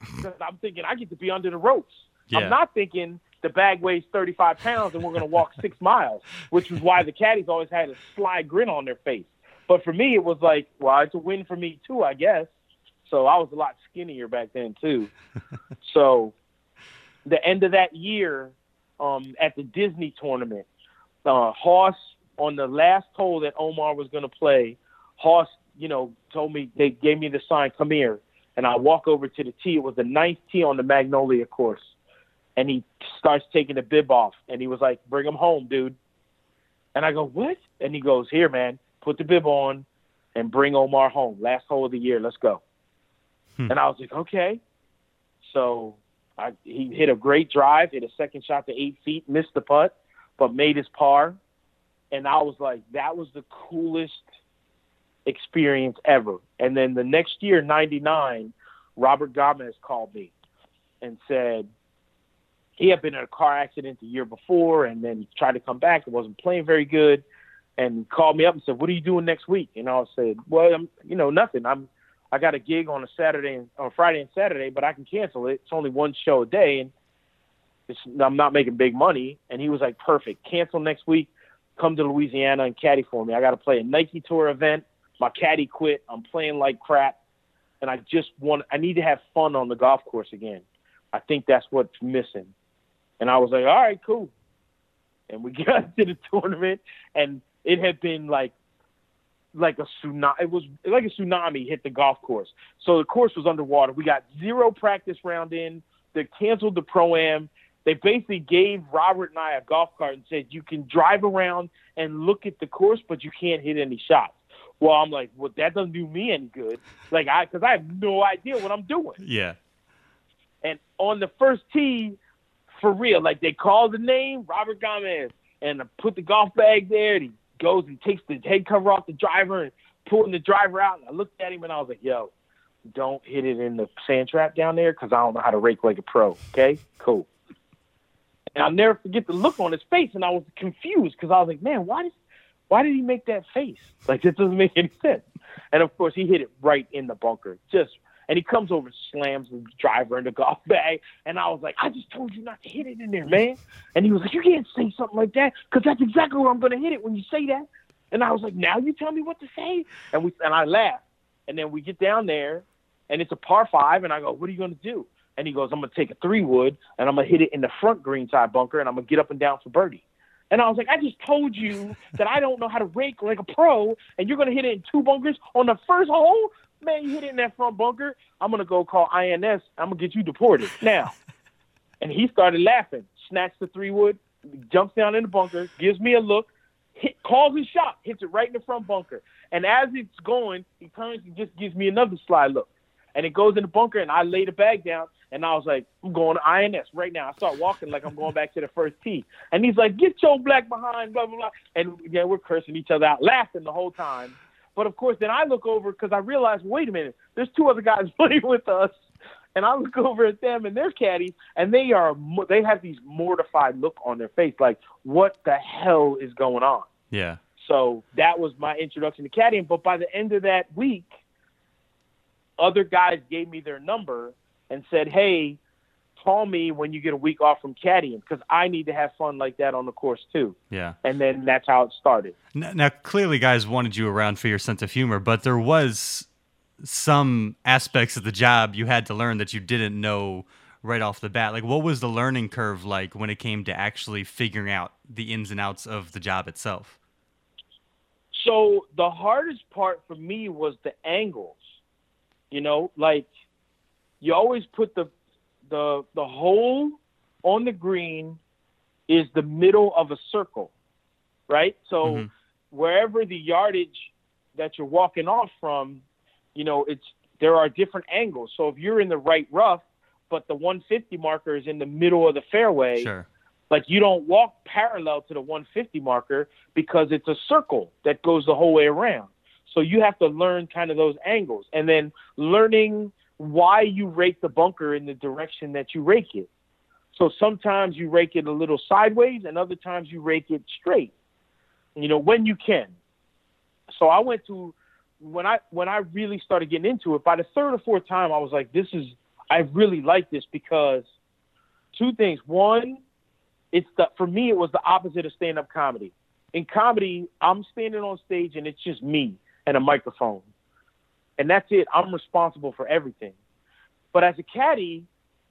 because I'm thinking I get to be under the ropes. Yeah. I'm not thinking the bag weighs 35 pounds and we're going to walk six miles, which is why the caddies always had a sly grin on their face. But for me, it was like, well, it's a win for me too, I guess. So I was a lot skinnier back then too. so the end of that year, um, at the Disney tournament. Uh, Hoss on the last hole that Omar was going to play, Hoss, you know, told me they gave me the sign, "Come here," and I walk over to the tee. It was the ninth tee on the Magnolia course, and he starts taking the bib off, and he was like, "Bring him home, dude." And I go, "What?" And he goes, "Here, man, put the bib on, and bring Omar home. Last hole of the year. Let's go." Hmm. And I was like, "Okay." So I, he hit a great drive, hit a second shot to eight feet, missed the putt, but made his par. And I was like, that was the coolest experience ever. And then the next year, 99, Robert Gomez called me and said he had been in a car accident the year before and then tried to come back and wasn't playing very good and called me up and said, what are you doing next week? And I said, well, I'm, you know, nothing. I'm, I got a gig on a Saturday and on Friday and Saturday, but I can cancel it. It's only one show a day, and I'm not making big money. And he was like, perfect. Cancel next week. Come to Louisiana and caddy for me. I got to play a Nike Tour event. My caddy quit. I'm playing like crap, and I just want. I need to have fun on the golf course again. I think that's what's missing. And I was like, all right, cool. And we got to the tournament, and it had been like like a tsunami. It was like a tsunami hit the golf course. So the course was underwater. We got zero practice round in. They canceled the pro am. They basically gave Robert and I a golf cart and said you can drive around and look at the course, but you can't hit any shots. Well, I'm like, well, that doesn't do me any good. Like I, because I have no idea what I'm doing. Yeah. And on the first tee, for real, like they called the name Robert Gomez and I put the golf bag there. And he goes and takes the head cover off the driver and pulling the driver out. And I looked at him and I was like, yo, don't hit it in the sand trap down there because I don't know how to rake like a pro. Okay, cool. And I'll never forget the look on his face, and I was confused because I was like, man, why did why did he make that face? Like this doesn't make any sense. And of course, he hit it right in the bunker, just and he comes over slams the driver in the golf bag. And I was like, I just told you not to hit it in there, man. And he was like, you can't say something like that because that's exactly where I'm going to hit it when you say that. And I was like, now you tell me what to say. And we and I laughed. And then we get down there, and it's a par five. And I go, what are you going to do? And he goes, I'm going to take a three wood and I'm going to hit it in the front green side bunker and I'm going to get up and down for birdie. And I was like, I just told you that I don't know how to rake like a pro, and you're going to hit it in two bunkers on the first hole? man, you hit it in that front bunker. I'm gonna go call INS. I'm gonna get you deported now. and he started laughing, snatched the three wood, jumps down in the bunker, gives me a look, hit, calls his shot, hits it right in the front bunker. And as it's going, he turns and just gives me another sly look. And it goes in the bunker, and I lay the bag down, and I was like, I'm going to INS right now. I start walking like I'm going back to the first tee. And he's like, get your black behind, blah, blah, blah. And yeah, we're cursing each other out, laughing the whole time. But of course, then I look over because I realize, wait a minute, there's two other guys playing with us, and I look over at them and their caddies, and they are they have these mortified look on their face, like what the hell is going on? Yeah. So that was my introduction to caddying. But by the end of that week, other guys gave me their number and said, "Hey, call me when you get a week off from caddying because I need to have fun like that on the course too. Yeah. And then that's how it started. Now, now, clearly, guys wanted you around for your sense of humor, but there was some aspects of the job you had to learn that you didn't know right off the bat. Like, what was the learning curve like when it came to actually figuring out the ins and outs of the job itself? So the hardest part for me was the angles. You know, like you always put the the the hole on the green is the middle of a circle, right? So mm-hmm. wherever the yardage that you're walking off from, you know, it's there are different angles. So if you're in the right rough, but the 150 marker is in the middle of the fairway, sure. like you don't walk parallel to the 150 marker because it's a circle that goes the whole way around. So you have to learn kind of those angles and then learning why you rake the bunker in the direction that you rake it. So sometimes you rake it a little sideways and other times you rake it straight. You know, when you can. So I went to when I when I really started getting into it, by the third or fourth time I was like, this is I really like this because two things. One, it's the for me it was the opposite of stand up comedy. In comedy, I'm standing on stage and it's just me and a microphone. And that's it. I'm responsible for everything. But as a caddy,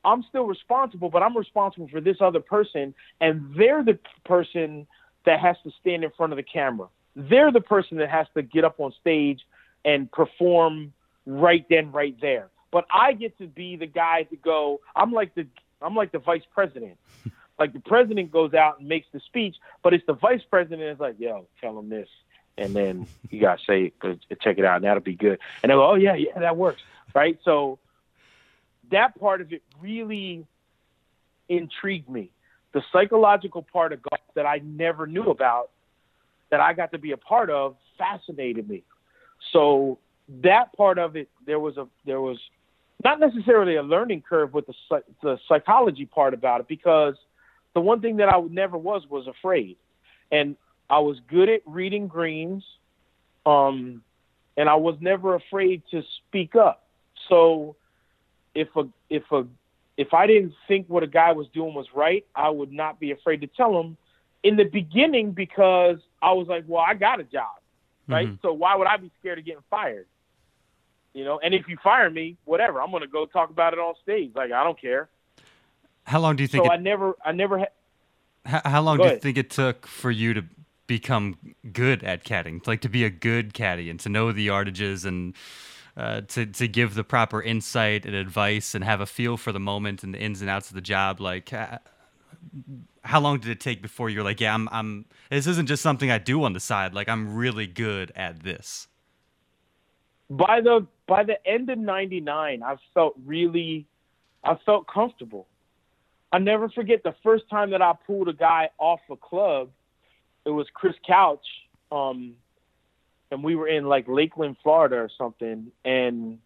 I'm still responsible, but I'm responsible for this other person, and they're the person that has to stand in front of the camera. They're the person that has to get up on stage and perform right then, right there. But I get to be the guy to go. I'm like the I'm like the vice president. like the president goes out and makes the speech, but it's the vice president is like, yo, tell him this, and then you gotta say, uh, check it out, and that'll be good. And they go, oh yeah, yeah, that works, right? So that part of it really intrigued me. The psychological part of golf that I never knew about, that I got to be a part of, fascinated me. So that part of it, there was a there was not necessarily a learning curve with the the psychology part about it because the one thing that I never was was afraid, and I was good at reading greens, um, and I was never afraid to speak up. So if a if a if I didn't think what a guy was doing was right, I would not be afraid to tell him in the beginning because I was like, well, I got a job, right? Mm-hmm. So why would I be scared of getting fired? You know, and if you fire me, whatever, I'm going to go talk about it on stage. Like I don't care. How long do you think? So it, I never, I never. had. how, long do ahead. you think it took for you to become good at caddying? Like to be a good caddy and to know the yardages and uh, to to give the proper insight and advice and have a feel for the moment and the ins and outs of the job. Like, uh, how long did it take before you're like, yeah, I'm I'm this isn't just something I do on the side. Like, I'm really good at this. By the by the end of '99, I felt really, I felt comfortable. I never forget the first time that I pulled a guy off a club. It was Chris Couch. Um, and we were in like Lakeland, Florida or something, and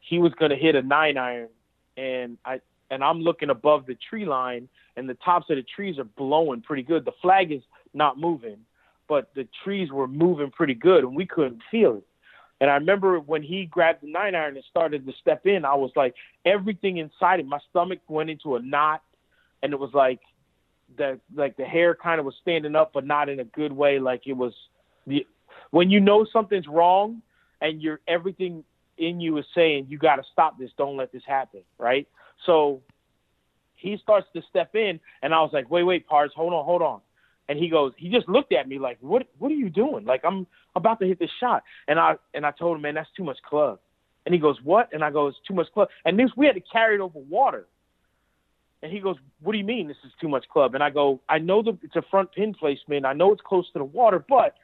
he was gonna hit a nine iron, and I and I'm looking above the tree line, and the tops of the trees are blowing pretty good. The flag is not moving, but the trees were moving pretty good, and we couldn't feel it. And I remember when he grabbed the nine iron and started to step in, I was like, everything inside it, my stomach went into a knot, and it was like the like the hair kind of was standing up, but not in a good way. Like it was the when you know something's wrong and you're everything in you is saying you got to stop this. Don't let this happen right? So he starts to step in and i was like wait wait pars hold on hold on. And he goes he just looked at me like what what are you doing? Like i'm about to hit this shot. And i and i told him man that's too much club. And he goes what? And i go it's too much club. And this we had to carry it over water and he goes what do you mean this is too much club and i go i know that it's a front pin placement i know it's close to the water but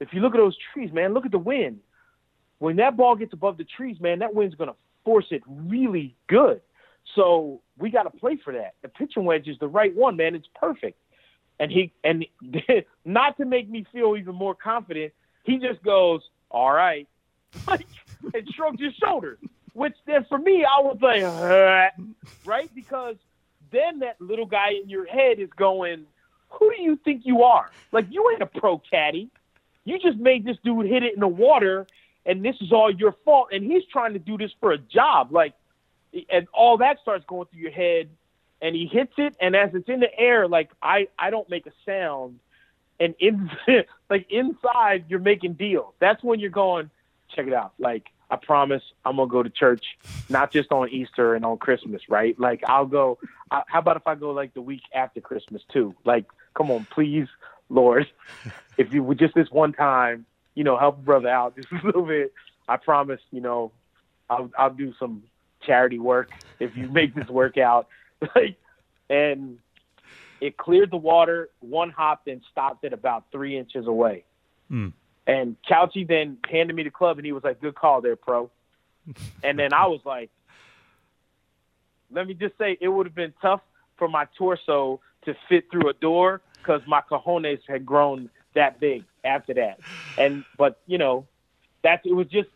if you look at those trees, man, look at the wind. When that ball gets above the trees, man, that wind's going to force it really good. So we got to play for that. The pitching wedge is the right one, man. It's perfect. And he and not to make me feel even more confident, he just goes, "All right," and shrugs his shoulders. Which then for me, I was like, right, because then that little guy in your head is going, "Who do you think you are? Like you ain't a pro caddy." You just made this dude hit it in the water, and this is all your fault. And he's trying to do this for a job, like, and all that starts going through your head. And he hits it, and as it's in the air, like I, I don't make a sound, and in like inside you're making deals. That's when you're going, check it out. Like I promise, I'm gonna go to church, not just on Easter and on Christmas, right? Like I'll go. Uh, how about if I go like the week after Christmas too? Like, come on, please, Lord, if you would just this one time, you know, help a brother out just a little bit. I promise, you know, I'll I'll do some charity work if you make this work out. like, and it cleared the water. One hopped and stopped it about three inches away. Mm. And Couchy then handed me the club, and he was like, "Good call there, pro." and then I was like, "Let me just say, it would have been tough for my torso to fit through a door because my cojones had grown that big after that." And but you know, that's it was just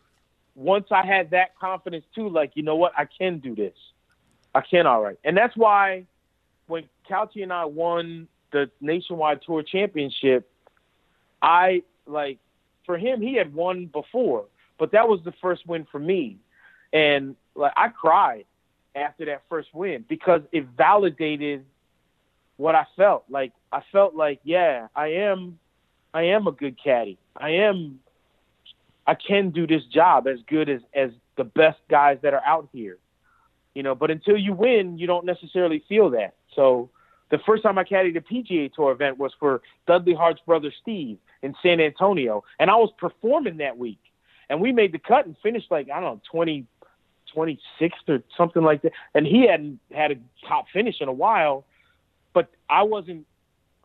once I had that confidence too, like you know what, I can do this. I can all right, and that's why when Couchy and I won the nationwide tour championship, I like for him he had won before, but that was the first win for me, and like I cried after that first win because it validated what I felt. Like I felt like yeah, I am, I am a good caddy. I am, I can do this job as good as as the best guys that are out here. You know, but until you win, you don't necessarily feel that. So the first time I caddied a PGA Tour event was for Dudley Hart's brother Steve in San Antonio, and I was performing that week, and we made the cut and finished like I don't know 20, 26th or something like that, and he hadn't had a top finish in a while, but I wasn't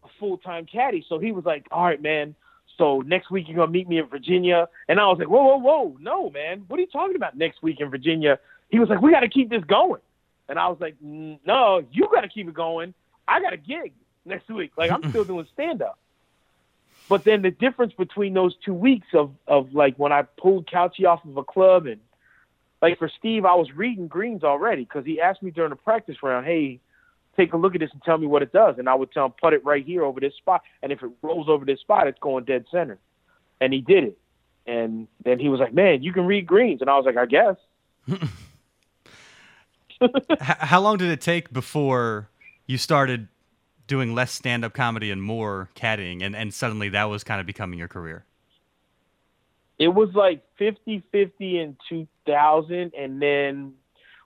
a full time caddy, so he was like, "All right, man." So next week you're gonna meet me in Virginia, and I was like, "Whoa, whoa, whoa, no, man! What are you talking about next week in Virginia?" He was like, "We got to keep this going." And I was like, no, you got to keep it going. I got a gig next week. Like I'm still doing stand up. But then the difference between those two weeks of, of like when I pulled Couchy off of a club and like for Steve, I was reading greens already because he asked me during the practice round, hey, take a look at this and tell me what it does. And I would tell him, put it right here over this spot. And if it rolls over this spot, it's going dead center. And he did it. And then he was like, man, you can read greens. And I was like, I guess. How long did it take before you started doing less stand-up comedy and more caddying, and, and suddenly that was kind of becoming your career? It was like 50-50 in 2000, and then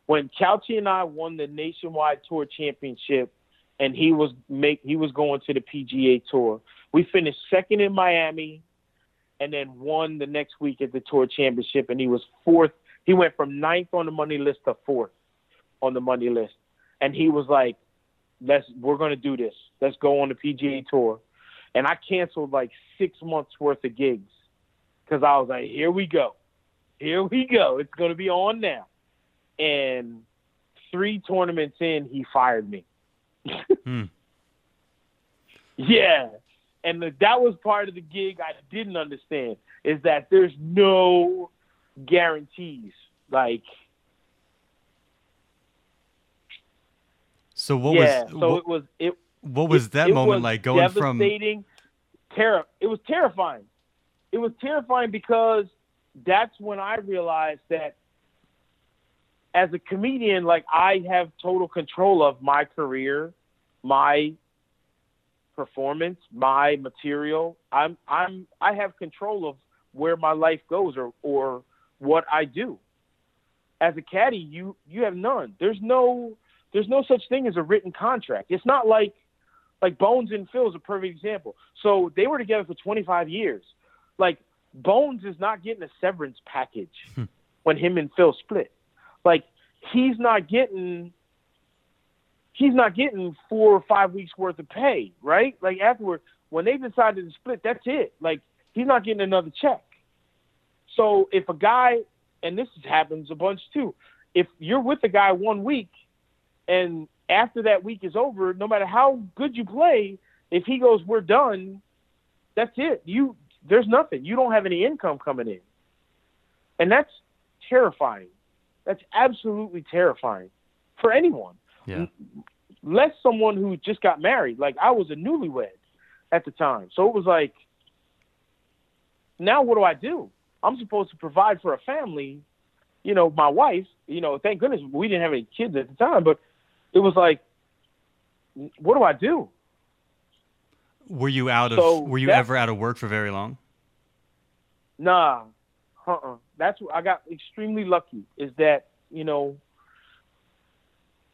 when Couchy and I won the nationwide tour championship, and he was make he was going to the PGA Tour. We finished second in Miami, and then won the next week at the Tour Championship, and he was fourth. He went from ninth on the money list to fourth on the money list, and he was like, "Let's we're gonna do this. Let's go on the PGA Tour." And I canceled like six months worth of gigs because I was like, "Here we go, here we go. It's gonna be on now." And three tournaments in, he fired me. hmm. Yeah, and the, that was part of the gig I didn't understand is that there's no guarantees. Like So what yeah, was so what, it was it. what was it- that it moment was like going from devastating, terror. It was terrifying. It was terrifying because that's when I realized that as a comedian, like I have total control of my career, my performance, my material. I'm I'm I have control of where my life goes or or what I do. As a caddy, you you have none. There's no there's no such thing as a written contract. It's not like like Bones and Phil is a perfect example. So they were together for 25 years. Like Bones is not getting a severance package Hmm. when him and Phil split. Like he's not getting he's not getting four or five weeks worth of pay, right? Like afterward, when they decided to split, that's it. Like he's not getting another check. So if a guy, and this happens a bunch too, if you're with a guy one week, and after that week is over, no matter how good you play, if he goes, we're done, that's it. You there's nothing. You don't have any income coming in, and that's terrifying. That's absolutely terrifying for anyone yeah. less someone who just got married. Like I was a newlywed at the time. So it was like now what do I do? I'm supposed to provide for a family, you know, my wife, you know, thank goodness we didn't have any kids at the time, but it was like what do I do? Were you out of So were you ever out of work for very long? Nah, uh-uh. That's what I got extremely lucky. Is that you know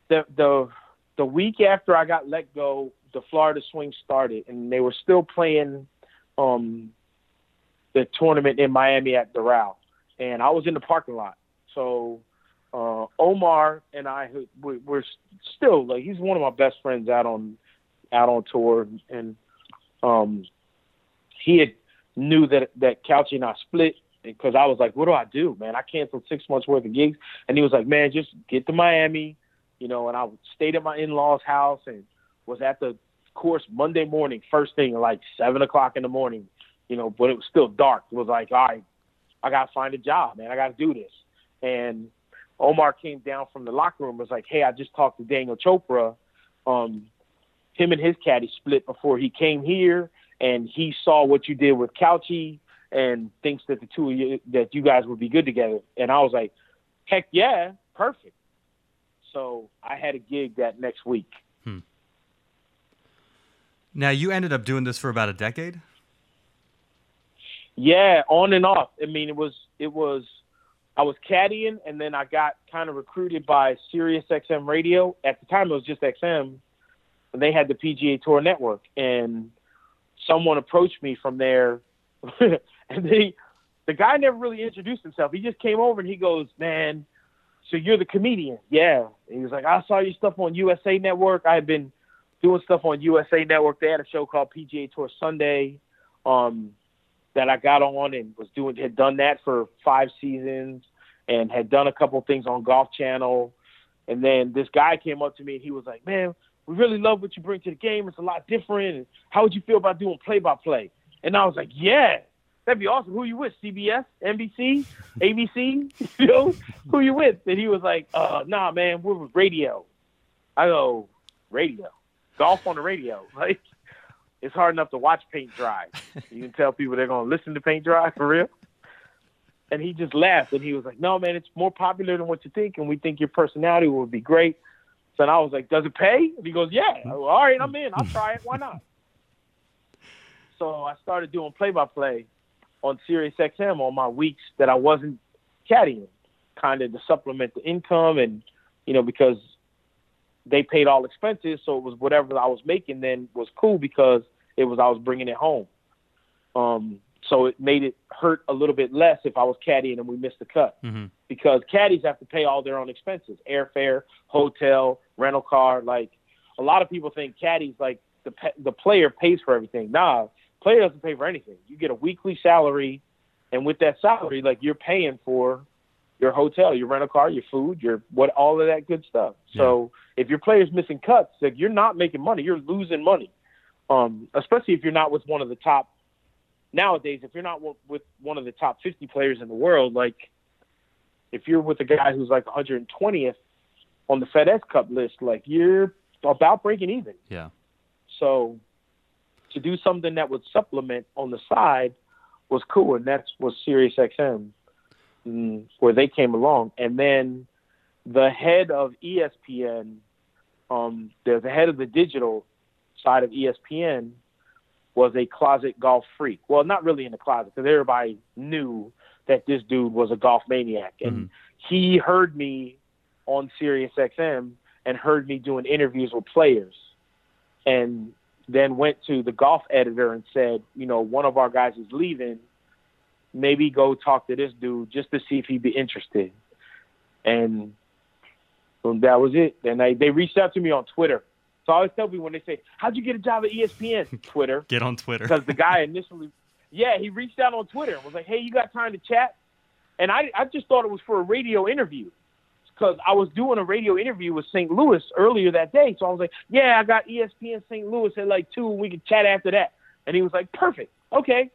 the the the week after I got let go, the Florida swing started, and they were still playing um the tournament in Miami at the Doral, and I was in the parking lot. So uh, Omar and I we, we're still like he's one of my best friends out on out on tour, and um, he had knew that that Couchy and I split because I was like, what do I do, man? I canceled six months worth of gigs, and he was like, man, just get to Miami, you know. And I stayed at my in-laws' house and was at the course Monday morning, first thing, like seven o'clock in the morning, you know. But it was still dark. It was like, all right, I gotta find a job, man. I gotta do this. And Omar came down from the locker room. Was like, hey, I just talked to Daniel Chopra. Um, him and his caddy split before he came here, and he saw what you did with Couchy and thinks that the two of you that you guys would be good together. And I was like, heck yeah, perfect. So I had a gig that next week. Hmm. Now you ended up doing this for about a decade. Yeah, on and off. I mean, it was it was I was caddying, and then I got kind of recruited by Sirius XM Radio. At the time, it was just XM, and they had the PGA Tour network. And someone approached me from there, and they, the guy never really introduced himself. He just came over and he goes, "Man, so you're the comedian?" Yeah. And he was like, "I saw your stuff on USA Network. I had been doing stuff on USA Network. They had a show called PGA Tour Sunday." Um, that I got on and was doing had done that for five seasons and had done a couple things on Golf Channel. And then this guy came up to me and he was like, "Man, we really love what you bring to the game. It's a lot different. How would you feel about doing play by play?" And I was like, "Yeah, that'd be awesome. Who you with? CBS, NBC, ABC? you know, who you with?" And he was like, "Uh, nah, man, we're with radio." I go, "Radio, golf on the radio, like." It's hard enough to watch paint dry. you can tell people they're going to listen to paint dry for real. And he just laughed and he was like, "No, man, it's more popular than what you think, and we think your personality would be great." So I was like, "Does it pay?" And he goes, "Yeah." Go, All right, I'm in. I'll try it. Why not? so I started doing play-by-play on Sirius XM on my weeks that I wasn't caddying, kind of to supplement the income, and you know because they paid all expenses, so it was whatever I was making then was cool because it was I was bringing it home. Um, so it made it hurt a little bit less if I was caddying and we missed the cut mm-hmm. because caddies have to pay all their own expenses, airfare, hotel, rental car. Like a lot of people think caddies like the the player pays for everything. Nah, player doesn't pay for anything. You get a weekly salary, and with that salary, like you're paying for your hotel, your rental car, your food, your what, all of that good stuff. Yeah. So if your player's missing cuts, like you're not making money, you're losing money. Um, especially if you're not with one of the top nowadays. If you're not with one of the top 50 players in the world, like if you're with a guy who's like 120th on the FedEx Cup list, like you're about breaking even. Yeah. So to do something that would supplement on the side was cool, and that's was Sirius XM where they came along, and then the head of ESPN, um, the, the head of the digital side of ESPN, was a closet golf freak. Well, not really in the closet because everybody knew that this dude was a golf maniac, and mm-hmm. he heard me on Sirius XM and heard me doing interviews with players, and then went to the golf editor and said, you know, one of our guys is leaving maybe go talk to this dude just to see if he'd be interested. And that was it. And they, they reached out to me on Twitter. So I always tell people when they say, How'd you get a job at ESPN? Twitter. get on Twitter. Because the guy initially, yeah, he reached out on Twitter and was like, Hey, you got time to chat? And I, I just thought it was for a radio interview because I was doing a radio interview with St. Louis earlier that day. So I was like, Yeah, I got ESPN St. Louis at like 2, and we can chat after that. And he was like, Perfect. Okay.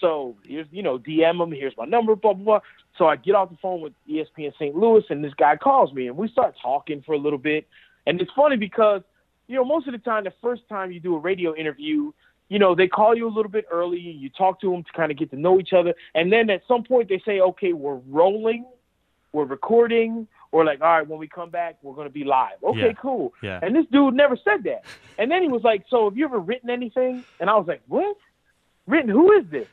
So here's, you know, DM him. Here's my number, blah, blah, blah. So I get off the phone with ESPN St. Louis, and this guy calls me, and we start talking for a little bit. And it's funny because, you know, most of the time, the first time you do a radio interview, you know, they call you a little bit early. You talk to them to kind of get to know each other. And then at some point, they say, okay, we're rolling, we're recording, or like, all right, when we come back, we're going to be live. Okay, yeah. cool. Yeah. And this dude never said that. And then he was like, so have you ever written anything? And I was like, what? Written? Who is this?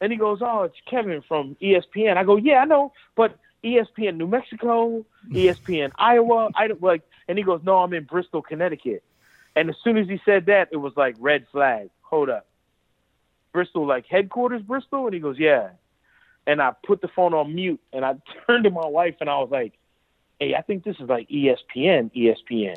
And he goes, "Oh, it's Kevin from ESPN." I go, "Yeah, I know, but ESPN New Mexico, ESPN Iowa, I don't like." And he goes, "No, I'm in Bristol, Connecticut." And as soon as he said that, it was like red flag. Hold up. Bristol like headquarters Bristol?" And he goes, "Yeah." And I put the phone on mute and I turned to my wife and I was like, "Hey, I think this is like ESPN, ESPN."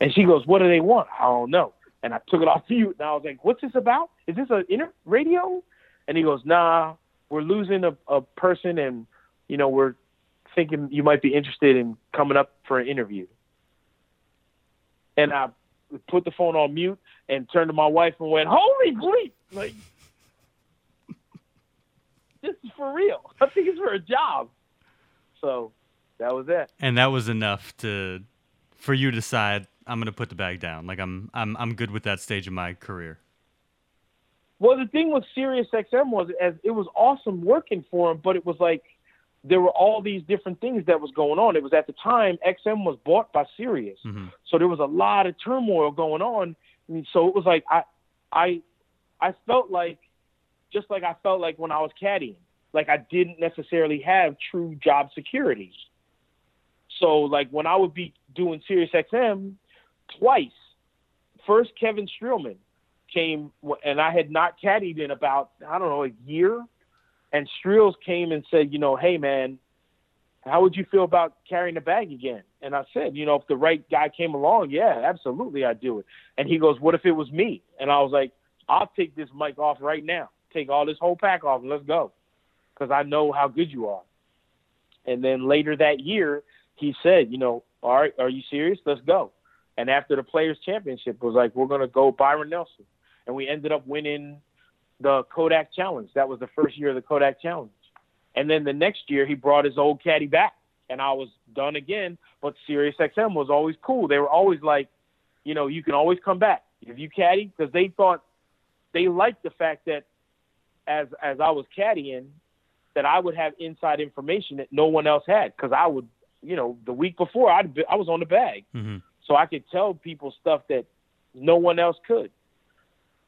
And she goes, "What do they want?" I don't know. And I took it off mute and I was like, "What's this about? Is this a inter- radio?" And he goes, "Nah, we're losing a, a person and you know we're thinking you might be interested in coming up for an interview." And I put the phone on mute and turned to my wife and went, "Holy bleep!" Like, this is for real. I think it's for a job. So that was it. And that was enough to for you to decide I'm gonna put the bag down. Like I'm I'm I'm good with that stage of my career. Well, the thing with Sirius XM was as it was awesome working for him, but it was like there were all these different things that was going on. It was at the time XM was bought by Sirius, hmm so there was a lot of turmoil going on. And so it was like I, I, I felt like, just like I felt like when I was caddying, like I didn't necessarily have true job security. So like when I would be doing Sirius XM twice, first Kevin Streelman came and I had not caddied in about I don't know a year, and Streels came and said, you know, hey man, how would you feel about carrying the bag again? And I said, you know, if the right guy came along, yeah, absolutely, I'd do it. And he goes, what if it was me? And I was like, I'll take this mic off right now. Take all this whole pack off and let's go, because I know how good you are. And then later that year, he said, you know, all right, are you serious? Let's go. And after the Players Championship, was like, we're gonna go Byron Nelson, and we ended up winning the Kodak Challenge. That was the first year of the Kodak Challenge. And then the next year, he brought his old caddy back, and I was done again. But Sirius XM was always cool. They were always like, you know, you can always come back if you caddy, because they thought they liked the fact that as as I was caddying, that I would have inside information that no one else had, because I would, you know, the week before I'd be, I was on the bag, hmm so I could tell people stuff that no one else could.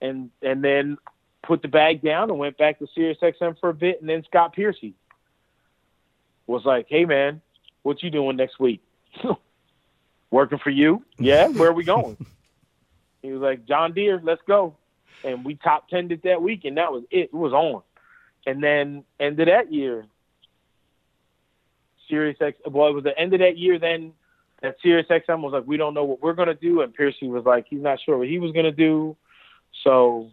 And and then put the bag down and went back to Sirius XM for a bit, and then Scott Piercy was like, "Hey man, what you doing next week? Working for you? Yeah. Where are we going?" he was like, "John Deere, let's go." And we top tended that week, and that was it. It was on. And then end of that year, Sirius X. Well, it was the end of that year. Then that Sirius XM was like, "We don't know what we're gonna do," and Piercy was like, "He's not sure what he was gonna do." So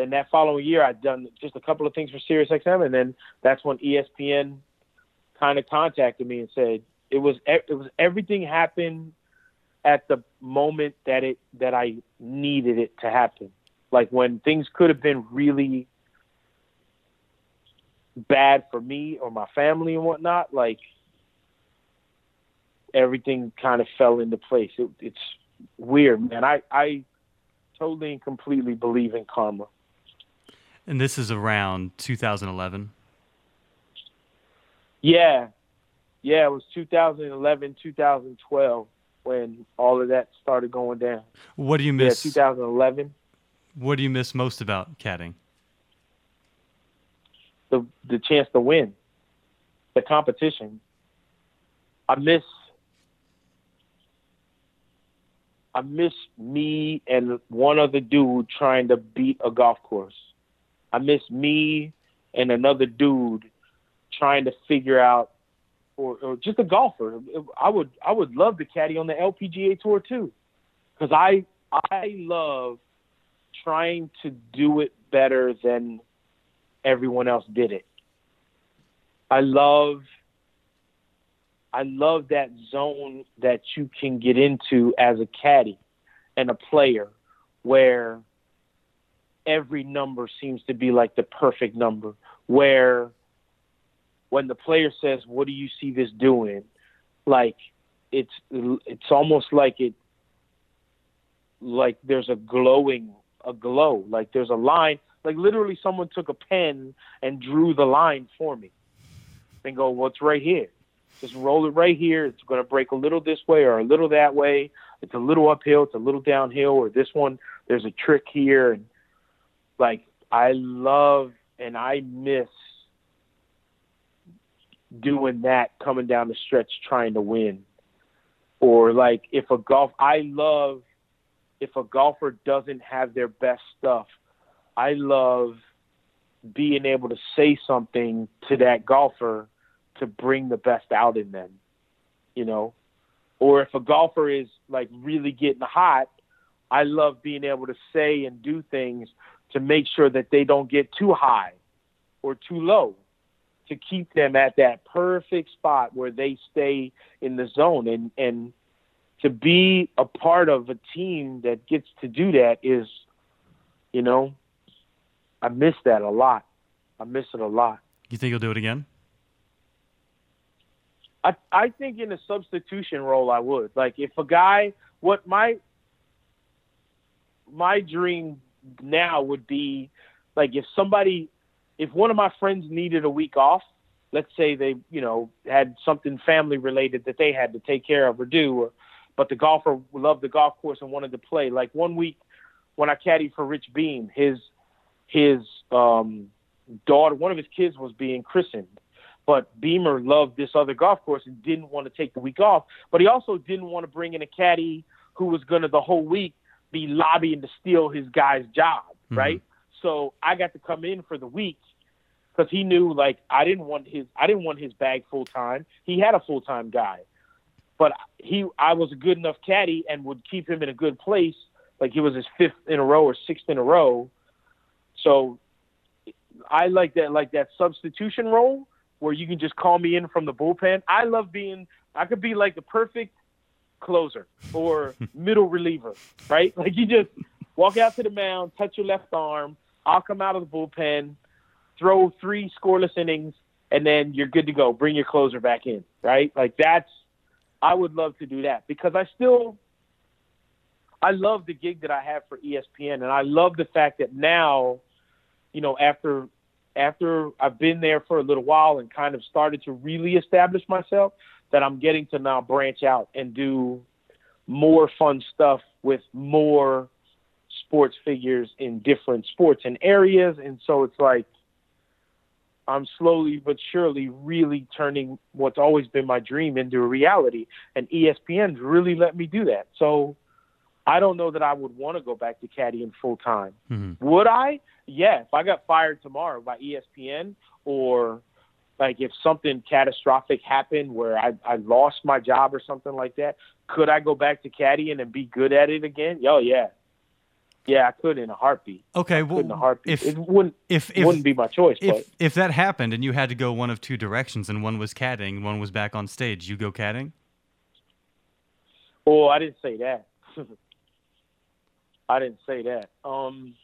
then that following year, I'd done just a couple of things for Sirius XM, and then that's when ESPN kind of contacted me and said it was it was everything happened at the moment that it that I needed it to happen. Like when things could have been really bad for me or my family and whatnot, like everything kind of fell into place. It, it's weird, man. I I totally and completely believe in karma. And this is around 2011. Yeah. Yeah, it was 2011, 2012 when all of that started going down. What do you Yeah, miss? 2011. what do you miss most about caddying? The the chance to win. The competition. I miss I miss me and one other dude trying to beat a golf course. I miss me and another dude trying to figure out or, or just a golfer. I would I would love to caddy on the LPGA tour too. Cuz I I love trying to do it better than everyone else did it. I love I love that zone that you can get into as a caddy and a player where every number seems to be like the perfect number where when the player says what do you see this doing? Like it's it's almost like it like there's a glowing a glow like there's a line like literally someone took a pen and drew the line for me. And go well right here. Just roll it right here. It's going to break a little this way or a little that way. It's a little uphill. It's a little downhill or this one. There's a trick here. And like i love and i miss doing that coming down the stretch trying to win or like if a golf i love if a golfer doesn't have their best stuff I love being able to say something to that golfer to bring the best out in them, you know. Or if a golfer is like really getting hot, I love being able to say and do things to make sure that they don't get too high or too low to keep them at that perfect spot where they stay in the zone and and to be a part of a team that gets to do that is you know I miss that a lot. I miss it a lot. You think you'll do it again? I I think in a substitution role I would. Like if a guy what my my dream now would be like if somebody if one of my friends needed a week off, let's say they, you know, had something family related that they had to take care of or do, or, but the golfer loved the golf course and wanted to play. Like one week when I caddied for Rich Beem, his his um, daughter, one of his kids was being christened, but Beamer loved this other golf course and didn't want to take the week off. But he also didn't want to bring in a caddy who was going to the whole week be lobbying to steal his guy's job, mm-hmm. right? So I got to come in for the week because he knew like I didn't want his I didn't want his bag full time. He had a full time guy, but he I was a good enough caddy and would keep him in a good place. Like he was his fifth in a row or sixth in a row. So I like that like that substitution role where you can just call me in from the bullpen. I love being I could be like the perfect closer or middle reliever, right? Like you just walk out to the mound, touch your left arm, I'll come out of the bullpen, throw three scoreless innings, and then you're good to go. Bring your closer back in, right? Like that's I would love to do that because I still I love the gig that I have for ESPN and I love the fact that now, you know, after after I've been there for a little while and kind of started to really establish myself, that I'm getting to now branch out and do more fun stuff with more sports figures in different sports and areas. And so it's like I'm slowly but surely really turning what's always been my dream into a reality. And ESPN's really let me do that. So I don't know that I would want to go back to caddying full time. Mm-hmm. Would I? Yeah. If I got fired tomorrow by ESPN or like if something catastrophic happened where I, I lost my job or something like that, could I go back to caddying and be good at it again? Oh yeah. Yeah, I could in a heartbeat. Okay, well, in a heartbeat. If, it wouldn't if, if wouldn't be my choice. If but. if that happened and you had to go one of two directions and one was caddying one was back on stage, you go caddying? Oh, I didn't say that. I didn't say that. Um,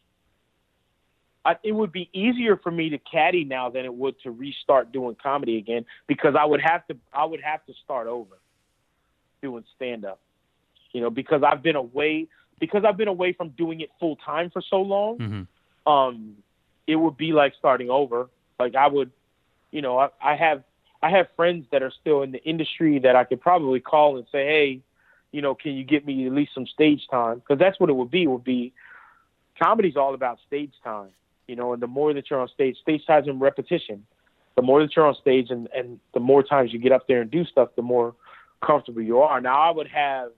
I, it would be easier for me to caddy now than it would to restart doing comedy again because I would have to I would have to start over doing stand up. You know, because I've been away because I've been away from doing it full time for so long. Mm-hmm. Um, it would be like starting over. Like I would, you know, I, I have I have friends that are still in the industry that I could probably call and say, hey, you know, can you get me at least some stage time? Because that's what it would be. It would be comedy's all about stage time you know, and the more that you're on stage, stage time and repetition. The more that you're on stage and, and the more times you get up there and do stuff, the more comfortable you are. Now, I would have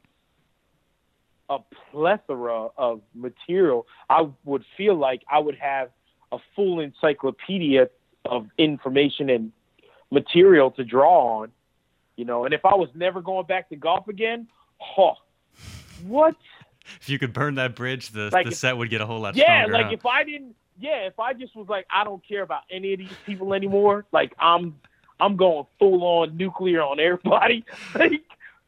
a plethora of material. I would feel like I would have a full encyclopedia of information and material to draw on, you know. And if I was never going back to golf again, huh, what? If you could burn that bridge, the like the set would get a whole lot yeah, stronger. Yeah, like huh? if I didn't yeah, if I just was like, I don't care about any of these people anymore, like I'm I'm going full on nuclear on everybody. like,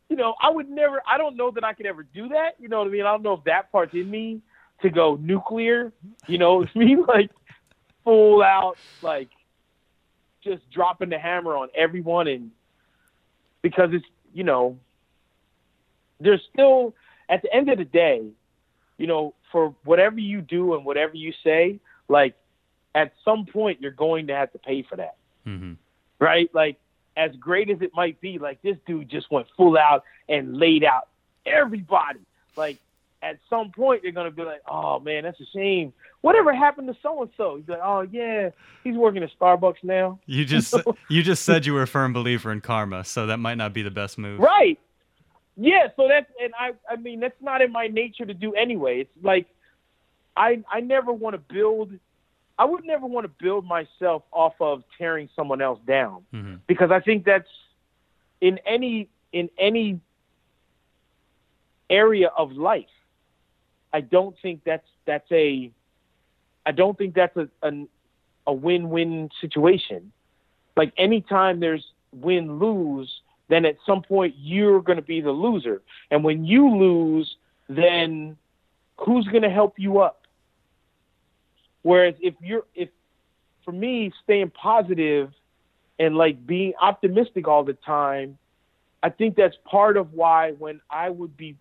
you know, I would never I don't know that I could ever do that. You know what I mean? I don't know if that part's in me to go nuclear, you know, it's me like full out like just dropping the hammer on everyone and because it's you know there's still at the end of the day, you know, for whatever you do and whatever you say, like at some point you're going to have to pay for that. Mm-hmm. Right? Like as great as it might be, like this dude just went full out and laid out everybody. Like at some point they're gonna be like, Oh man, that's a shame. Whatever happened to so and so? He's like, Oh yeah, he's working at Starbucks now. You just you just said you were a firm believer in karma, so that might not be the best move. Right. Yeah, so that's and I I mean that's not in my nature to do anyway. It's like I I never want to build. I would never want to build myself off of tearing someone else down hmm because I think that's in any in any area of life. I don't think that's that's a I don't think that's a a, a win-win situation. Like anytime there's win lose, then at some point you're going to be the loser. And when you lose, then who's going to help you up? Whereas if you're if for me staying positive and like being optimistic all the time, I think that's part of why when I would be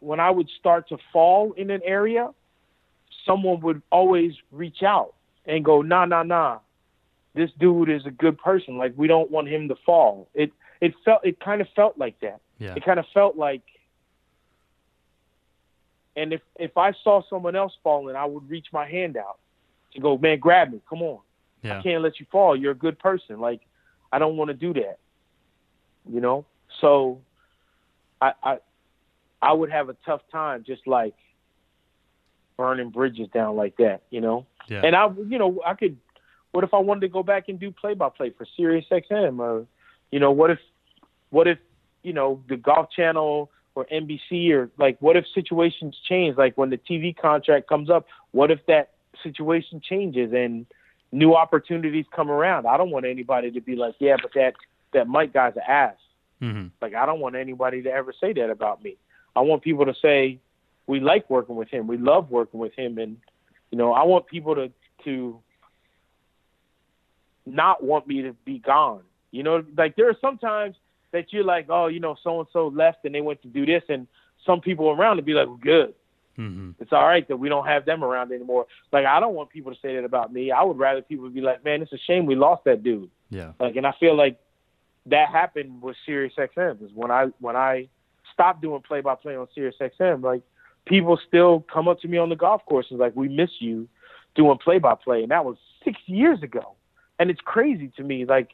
when I would start to fall in an area, someone would always reach out and go, nah, nah, nah. This dude is a good person. Like we don't want him to fall. It it felt it kind of felt like that. Yeah. It kind of felt like and if if I saw someone else falling, I would reach my hand out to go, man, grab me. Come on. Yeah. I can't let you fall. You're a good person. Like I don't want to do that. You know? So I I I would have a tough time just like burning bridges down like that, you know? Yeah. And I you know, I could what if I wanted to go back and do play by play for Sirius XM or you know, what if what if, you know, the golf channel or NBC or like what if situations change like when the TV contract comes up, what if that situation changes and new opportunities come around? I don't want anybody to be like, yeah, but that that Mike guy's an ass. hmm Like I don't want anybody to ever say that about me. I want people to say we like working with him, we love working with him, and you know I want people to to not want me to be gone. You know, like there are sometimes that you're like, oh, you know, so and so left and they went to do this, and some people around to be like, well, good. Hmm It's all right that we don't have them around anymore. Like I don't want people to say that about me. I would rather people be like, man, it's a shame we lost that dude. Yeah. Like, and I feel like that happened with Sirius XM. Is when I when I stopped doing play by play on Sirius XM, like people still come up to me on the golf course and like, we miss you doing play by play, and that was six years ago. And it's crazy to me. Like,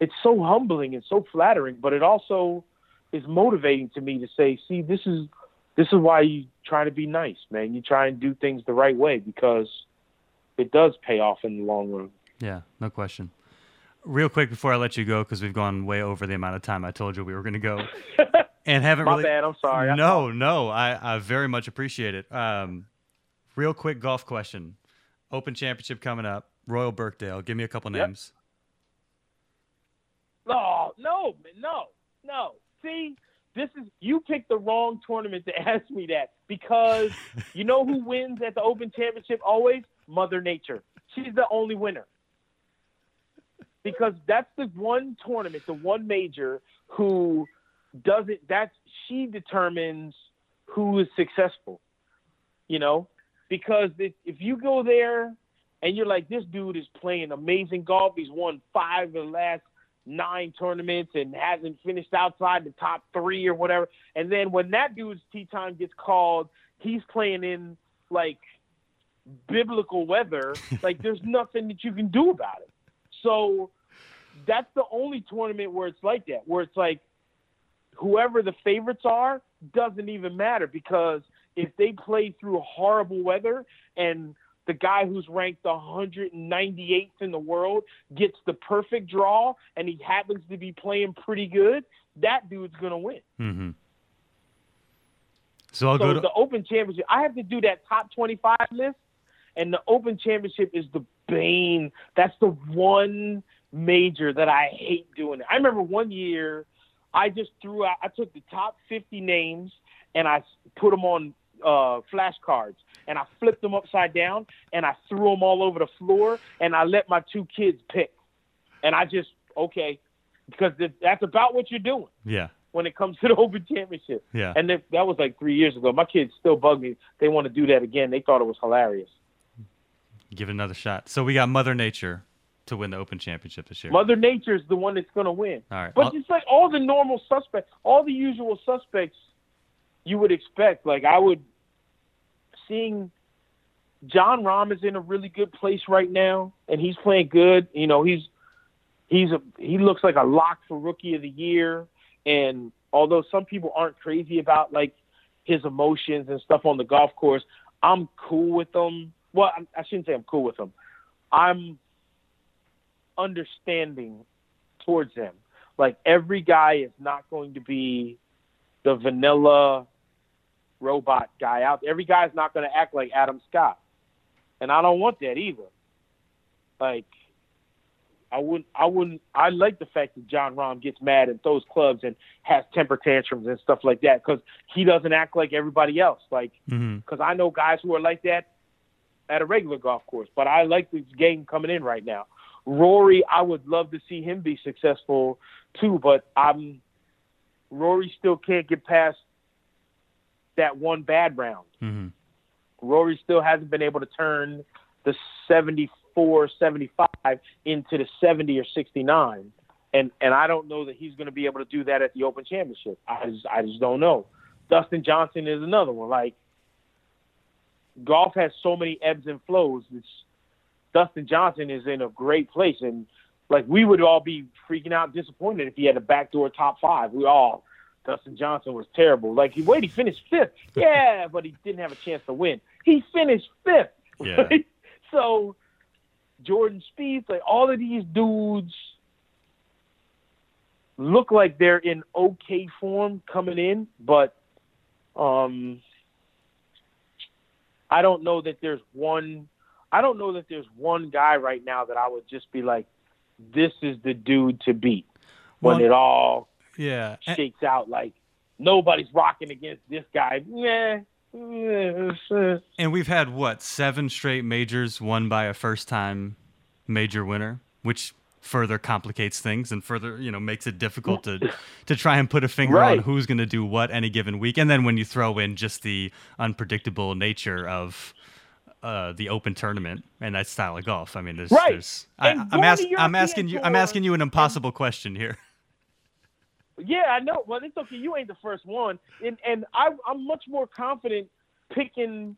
it's so humbling and so flattering, but it also is motivating to me to say, see, this is this is why you try to be nice, man. You try and do things the right way because it does pay off in the long run. Yeah, no question. Real quick before I let you go, because we've gone way over the amount of time I told you we were going to go, and haven't My really. bad. I'm sorry. No, no, I, I very much appreciate it. Um, real quick golf question: Open Championship coming up. Royal Birkdale. Give me a couple Yep. names. No, no, no, no. See, this is you picked the wrong tournament to ask me that because you know who wins at the Open Championship always? Mother Nature. She's the only winner. Because that's the one tournament, the one major who doesn't that's she determines who is successful. You know? Because if, you go there and you're like, this dude is playing amazing golf, he's won five of the last nine tournaments and hasn't finished outside the top three or whatever. And then when that dude's tee time gets called, he's playing in like biblical weather. like there's nothing that you can do about it. So that's the only tournament where it's like that, where it's like whoever the favorites are doesn't even matter because if they play through horrible weather and the guy who's ranked 198th in the world gets the perfect draw and he happens to be playing pretty good, that dude's going to win. Mm-hmm. So I'll so go to. the Open Championship, I have to do that top 25 list, and the Open Championship is the bane. That's the one major that I hate doing. I remember one year, I just threw out. I took the top 50 names and I put them on uh, flashcards, and I flipped them upside down, and I threw them all over the floor, and I let my two kids pick, and I just okay, because th- that's about what you're doing yeah, when it comes to the Open Championship. yeah. And that that was like three years ago. My kids still bug me. They want to do that again. They thought it was hilarious. Give it another shot. So we got Mother Nature to win the Open Championship this year. Mother Nature's the one that's going to win. All right. But I'll- it's like all the normal suspects, all the usual suspects you would expect. Like I would seeing Jon Rahm is in a really good place right now, and he's playing good. You know, he's he's a he looks like a lock for rookie of the year. And although some people aren't crazy about like his emotions and stuff on the golf course, I'm cool with them. Well, I, shouldn't say I'm cool with them. I'm understanding towards them. Like every guy is not going to be the vanilla robot guy out. Every guy is not going to act like Adam Scott, and I don't want that either. Like, I wouldn't. I wouldn't. I like the fact that Jon Rahm gets mad and throws clubs and has temper tantrums and stuff like that because he doesn't act like everybody else. Like, because Mm-hmm. I know guys who are like that at a regular golf course, but I like this game coming in right now. Rory, I would love to see him be successful too, but I'm Rory still can't get past that one bad round. Mm-hmm. Rory still hasn't been able to turn the 74, 75 into the 70 or 69. And and I don't know that he's going to be able to do that at the Open Championship. I just I just don't know. Dustin Johnson is another one. Like golf has so many ebbs and flows. It's Dustin Johnson is in a great place and like we would all be freaking out disappointed if he had a backdoor top 5. We all Dustin Johnson was terrible. Like he wait, he finished fifth. Yeah, but he didn't have a chance to win. He finished fifth. Yeah. Right? So Jordan Spieth, like all of these dudes look like they're in okay form coming in, but um I don't know that there's one I don't know that there's one guy right now that I would just be like, this is the dude to beat when Well, it all Yeah. Shakes out like nobody's rocking against this guy. Yeah. And we've had what seven straight majors won by a first-time major winner, which further complicates things and further, you know, makes it difficult to to try and put a finger on who's going to do what any given week. And then when you throw in just the unpredictable nature of uh, the Open tournament and that style of golf, I mean, there's, Right. there's I, I'm, going ask, I'm asking you, I'm asking you an impossible question here. Yeah, I know. Well, it's okay. You ain't the first one, and and I, I'm much more confident picking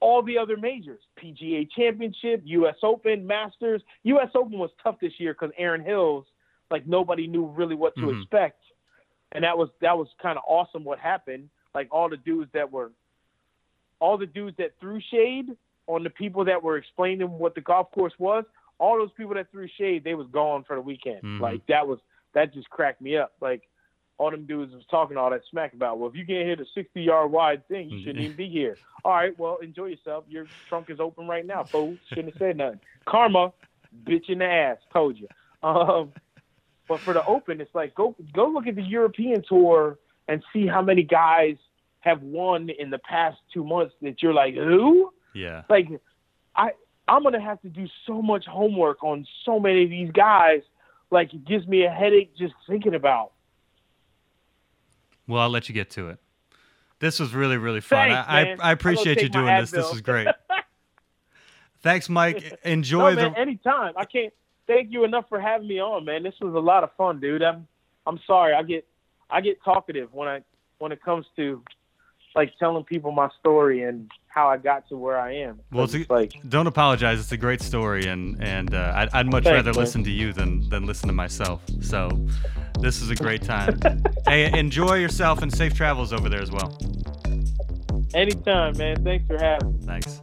all the other majors: PGA Championship, U.S. Open, Masters. U.S. Open was tough this year because Erin Hills, like nobody knew really what to Mhm. expect, and that was that was kind of awesome. What happened? Like all the dudes that were, all the dudes that threw shade on the people that were explaining what the golf course was. All those people that threw shade, they was gone for the weekend. Mhm. Like that was that just cracked me up. Like all them dudes was talking all that smack about. Well, if you can't hit a sixty yard wide thing, you shouldn't even be here. All right, well enjoy yourself. Your trunk is open right now, fool. Shouldn't have said nothing. Karma, bitch in the ass. Told you. Um, but for the Open, it's like go go look at the European tour and see how many guys have won in the past two months that you're like, who? Yeah. like I I'm gonna have to do so much homework on so many of these guys. Like it gives me a headache just thinking about. Well, I'll let you get to it. This was really, really fun. Thanks, I. I, I appreciate you doing this. This is great. Thanks, Mike. no, Enjoy man, the. anytime. I can't thank you enough for having me on, man. This was a lot of fun, dude. I'm I'm sorry. I get I get talkative when I when it comes to like telling people my story and how I got to where I am. Well, it's, It's a, like don't apologize. It's a great story, and and uh, I'd, I'd much Thanks, rather man. listen to you than than listen to myself. So, this is a great time. hey, enjoy yourself and safe travels over there as well. anytime, man. Thanks for having me. Thanks.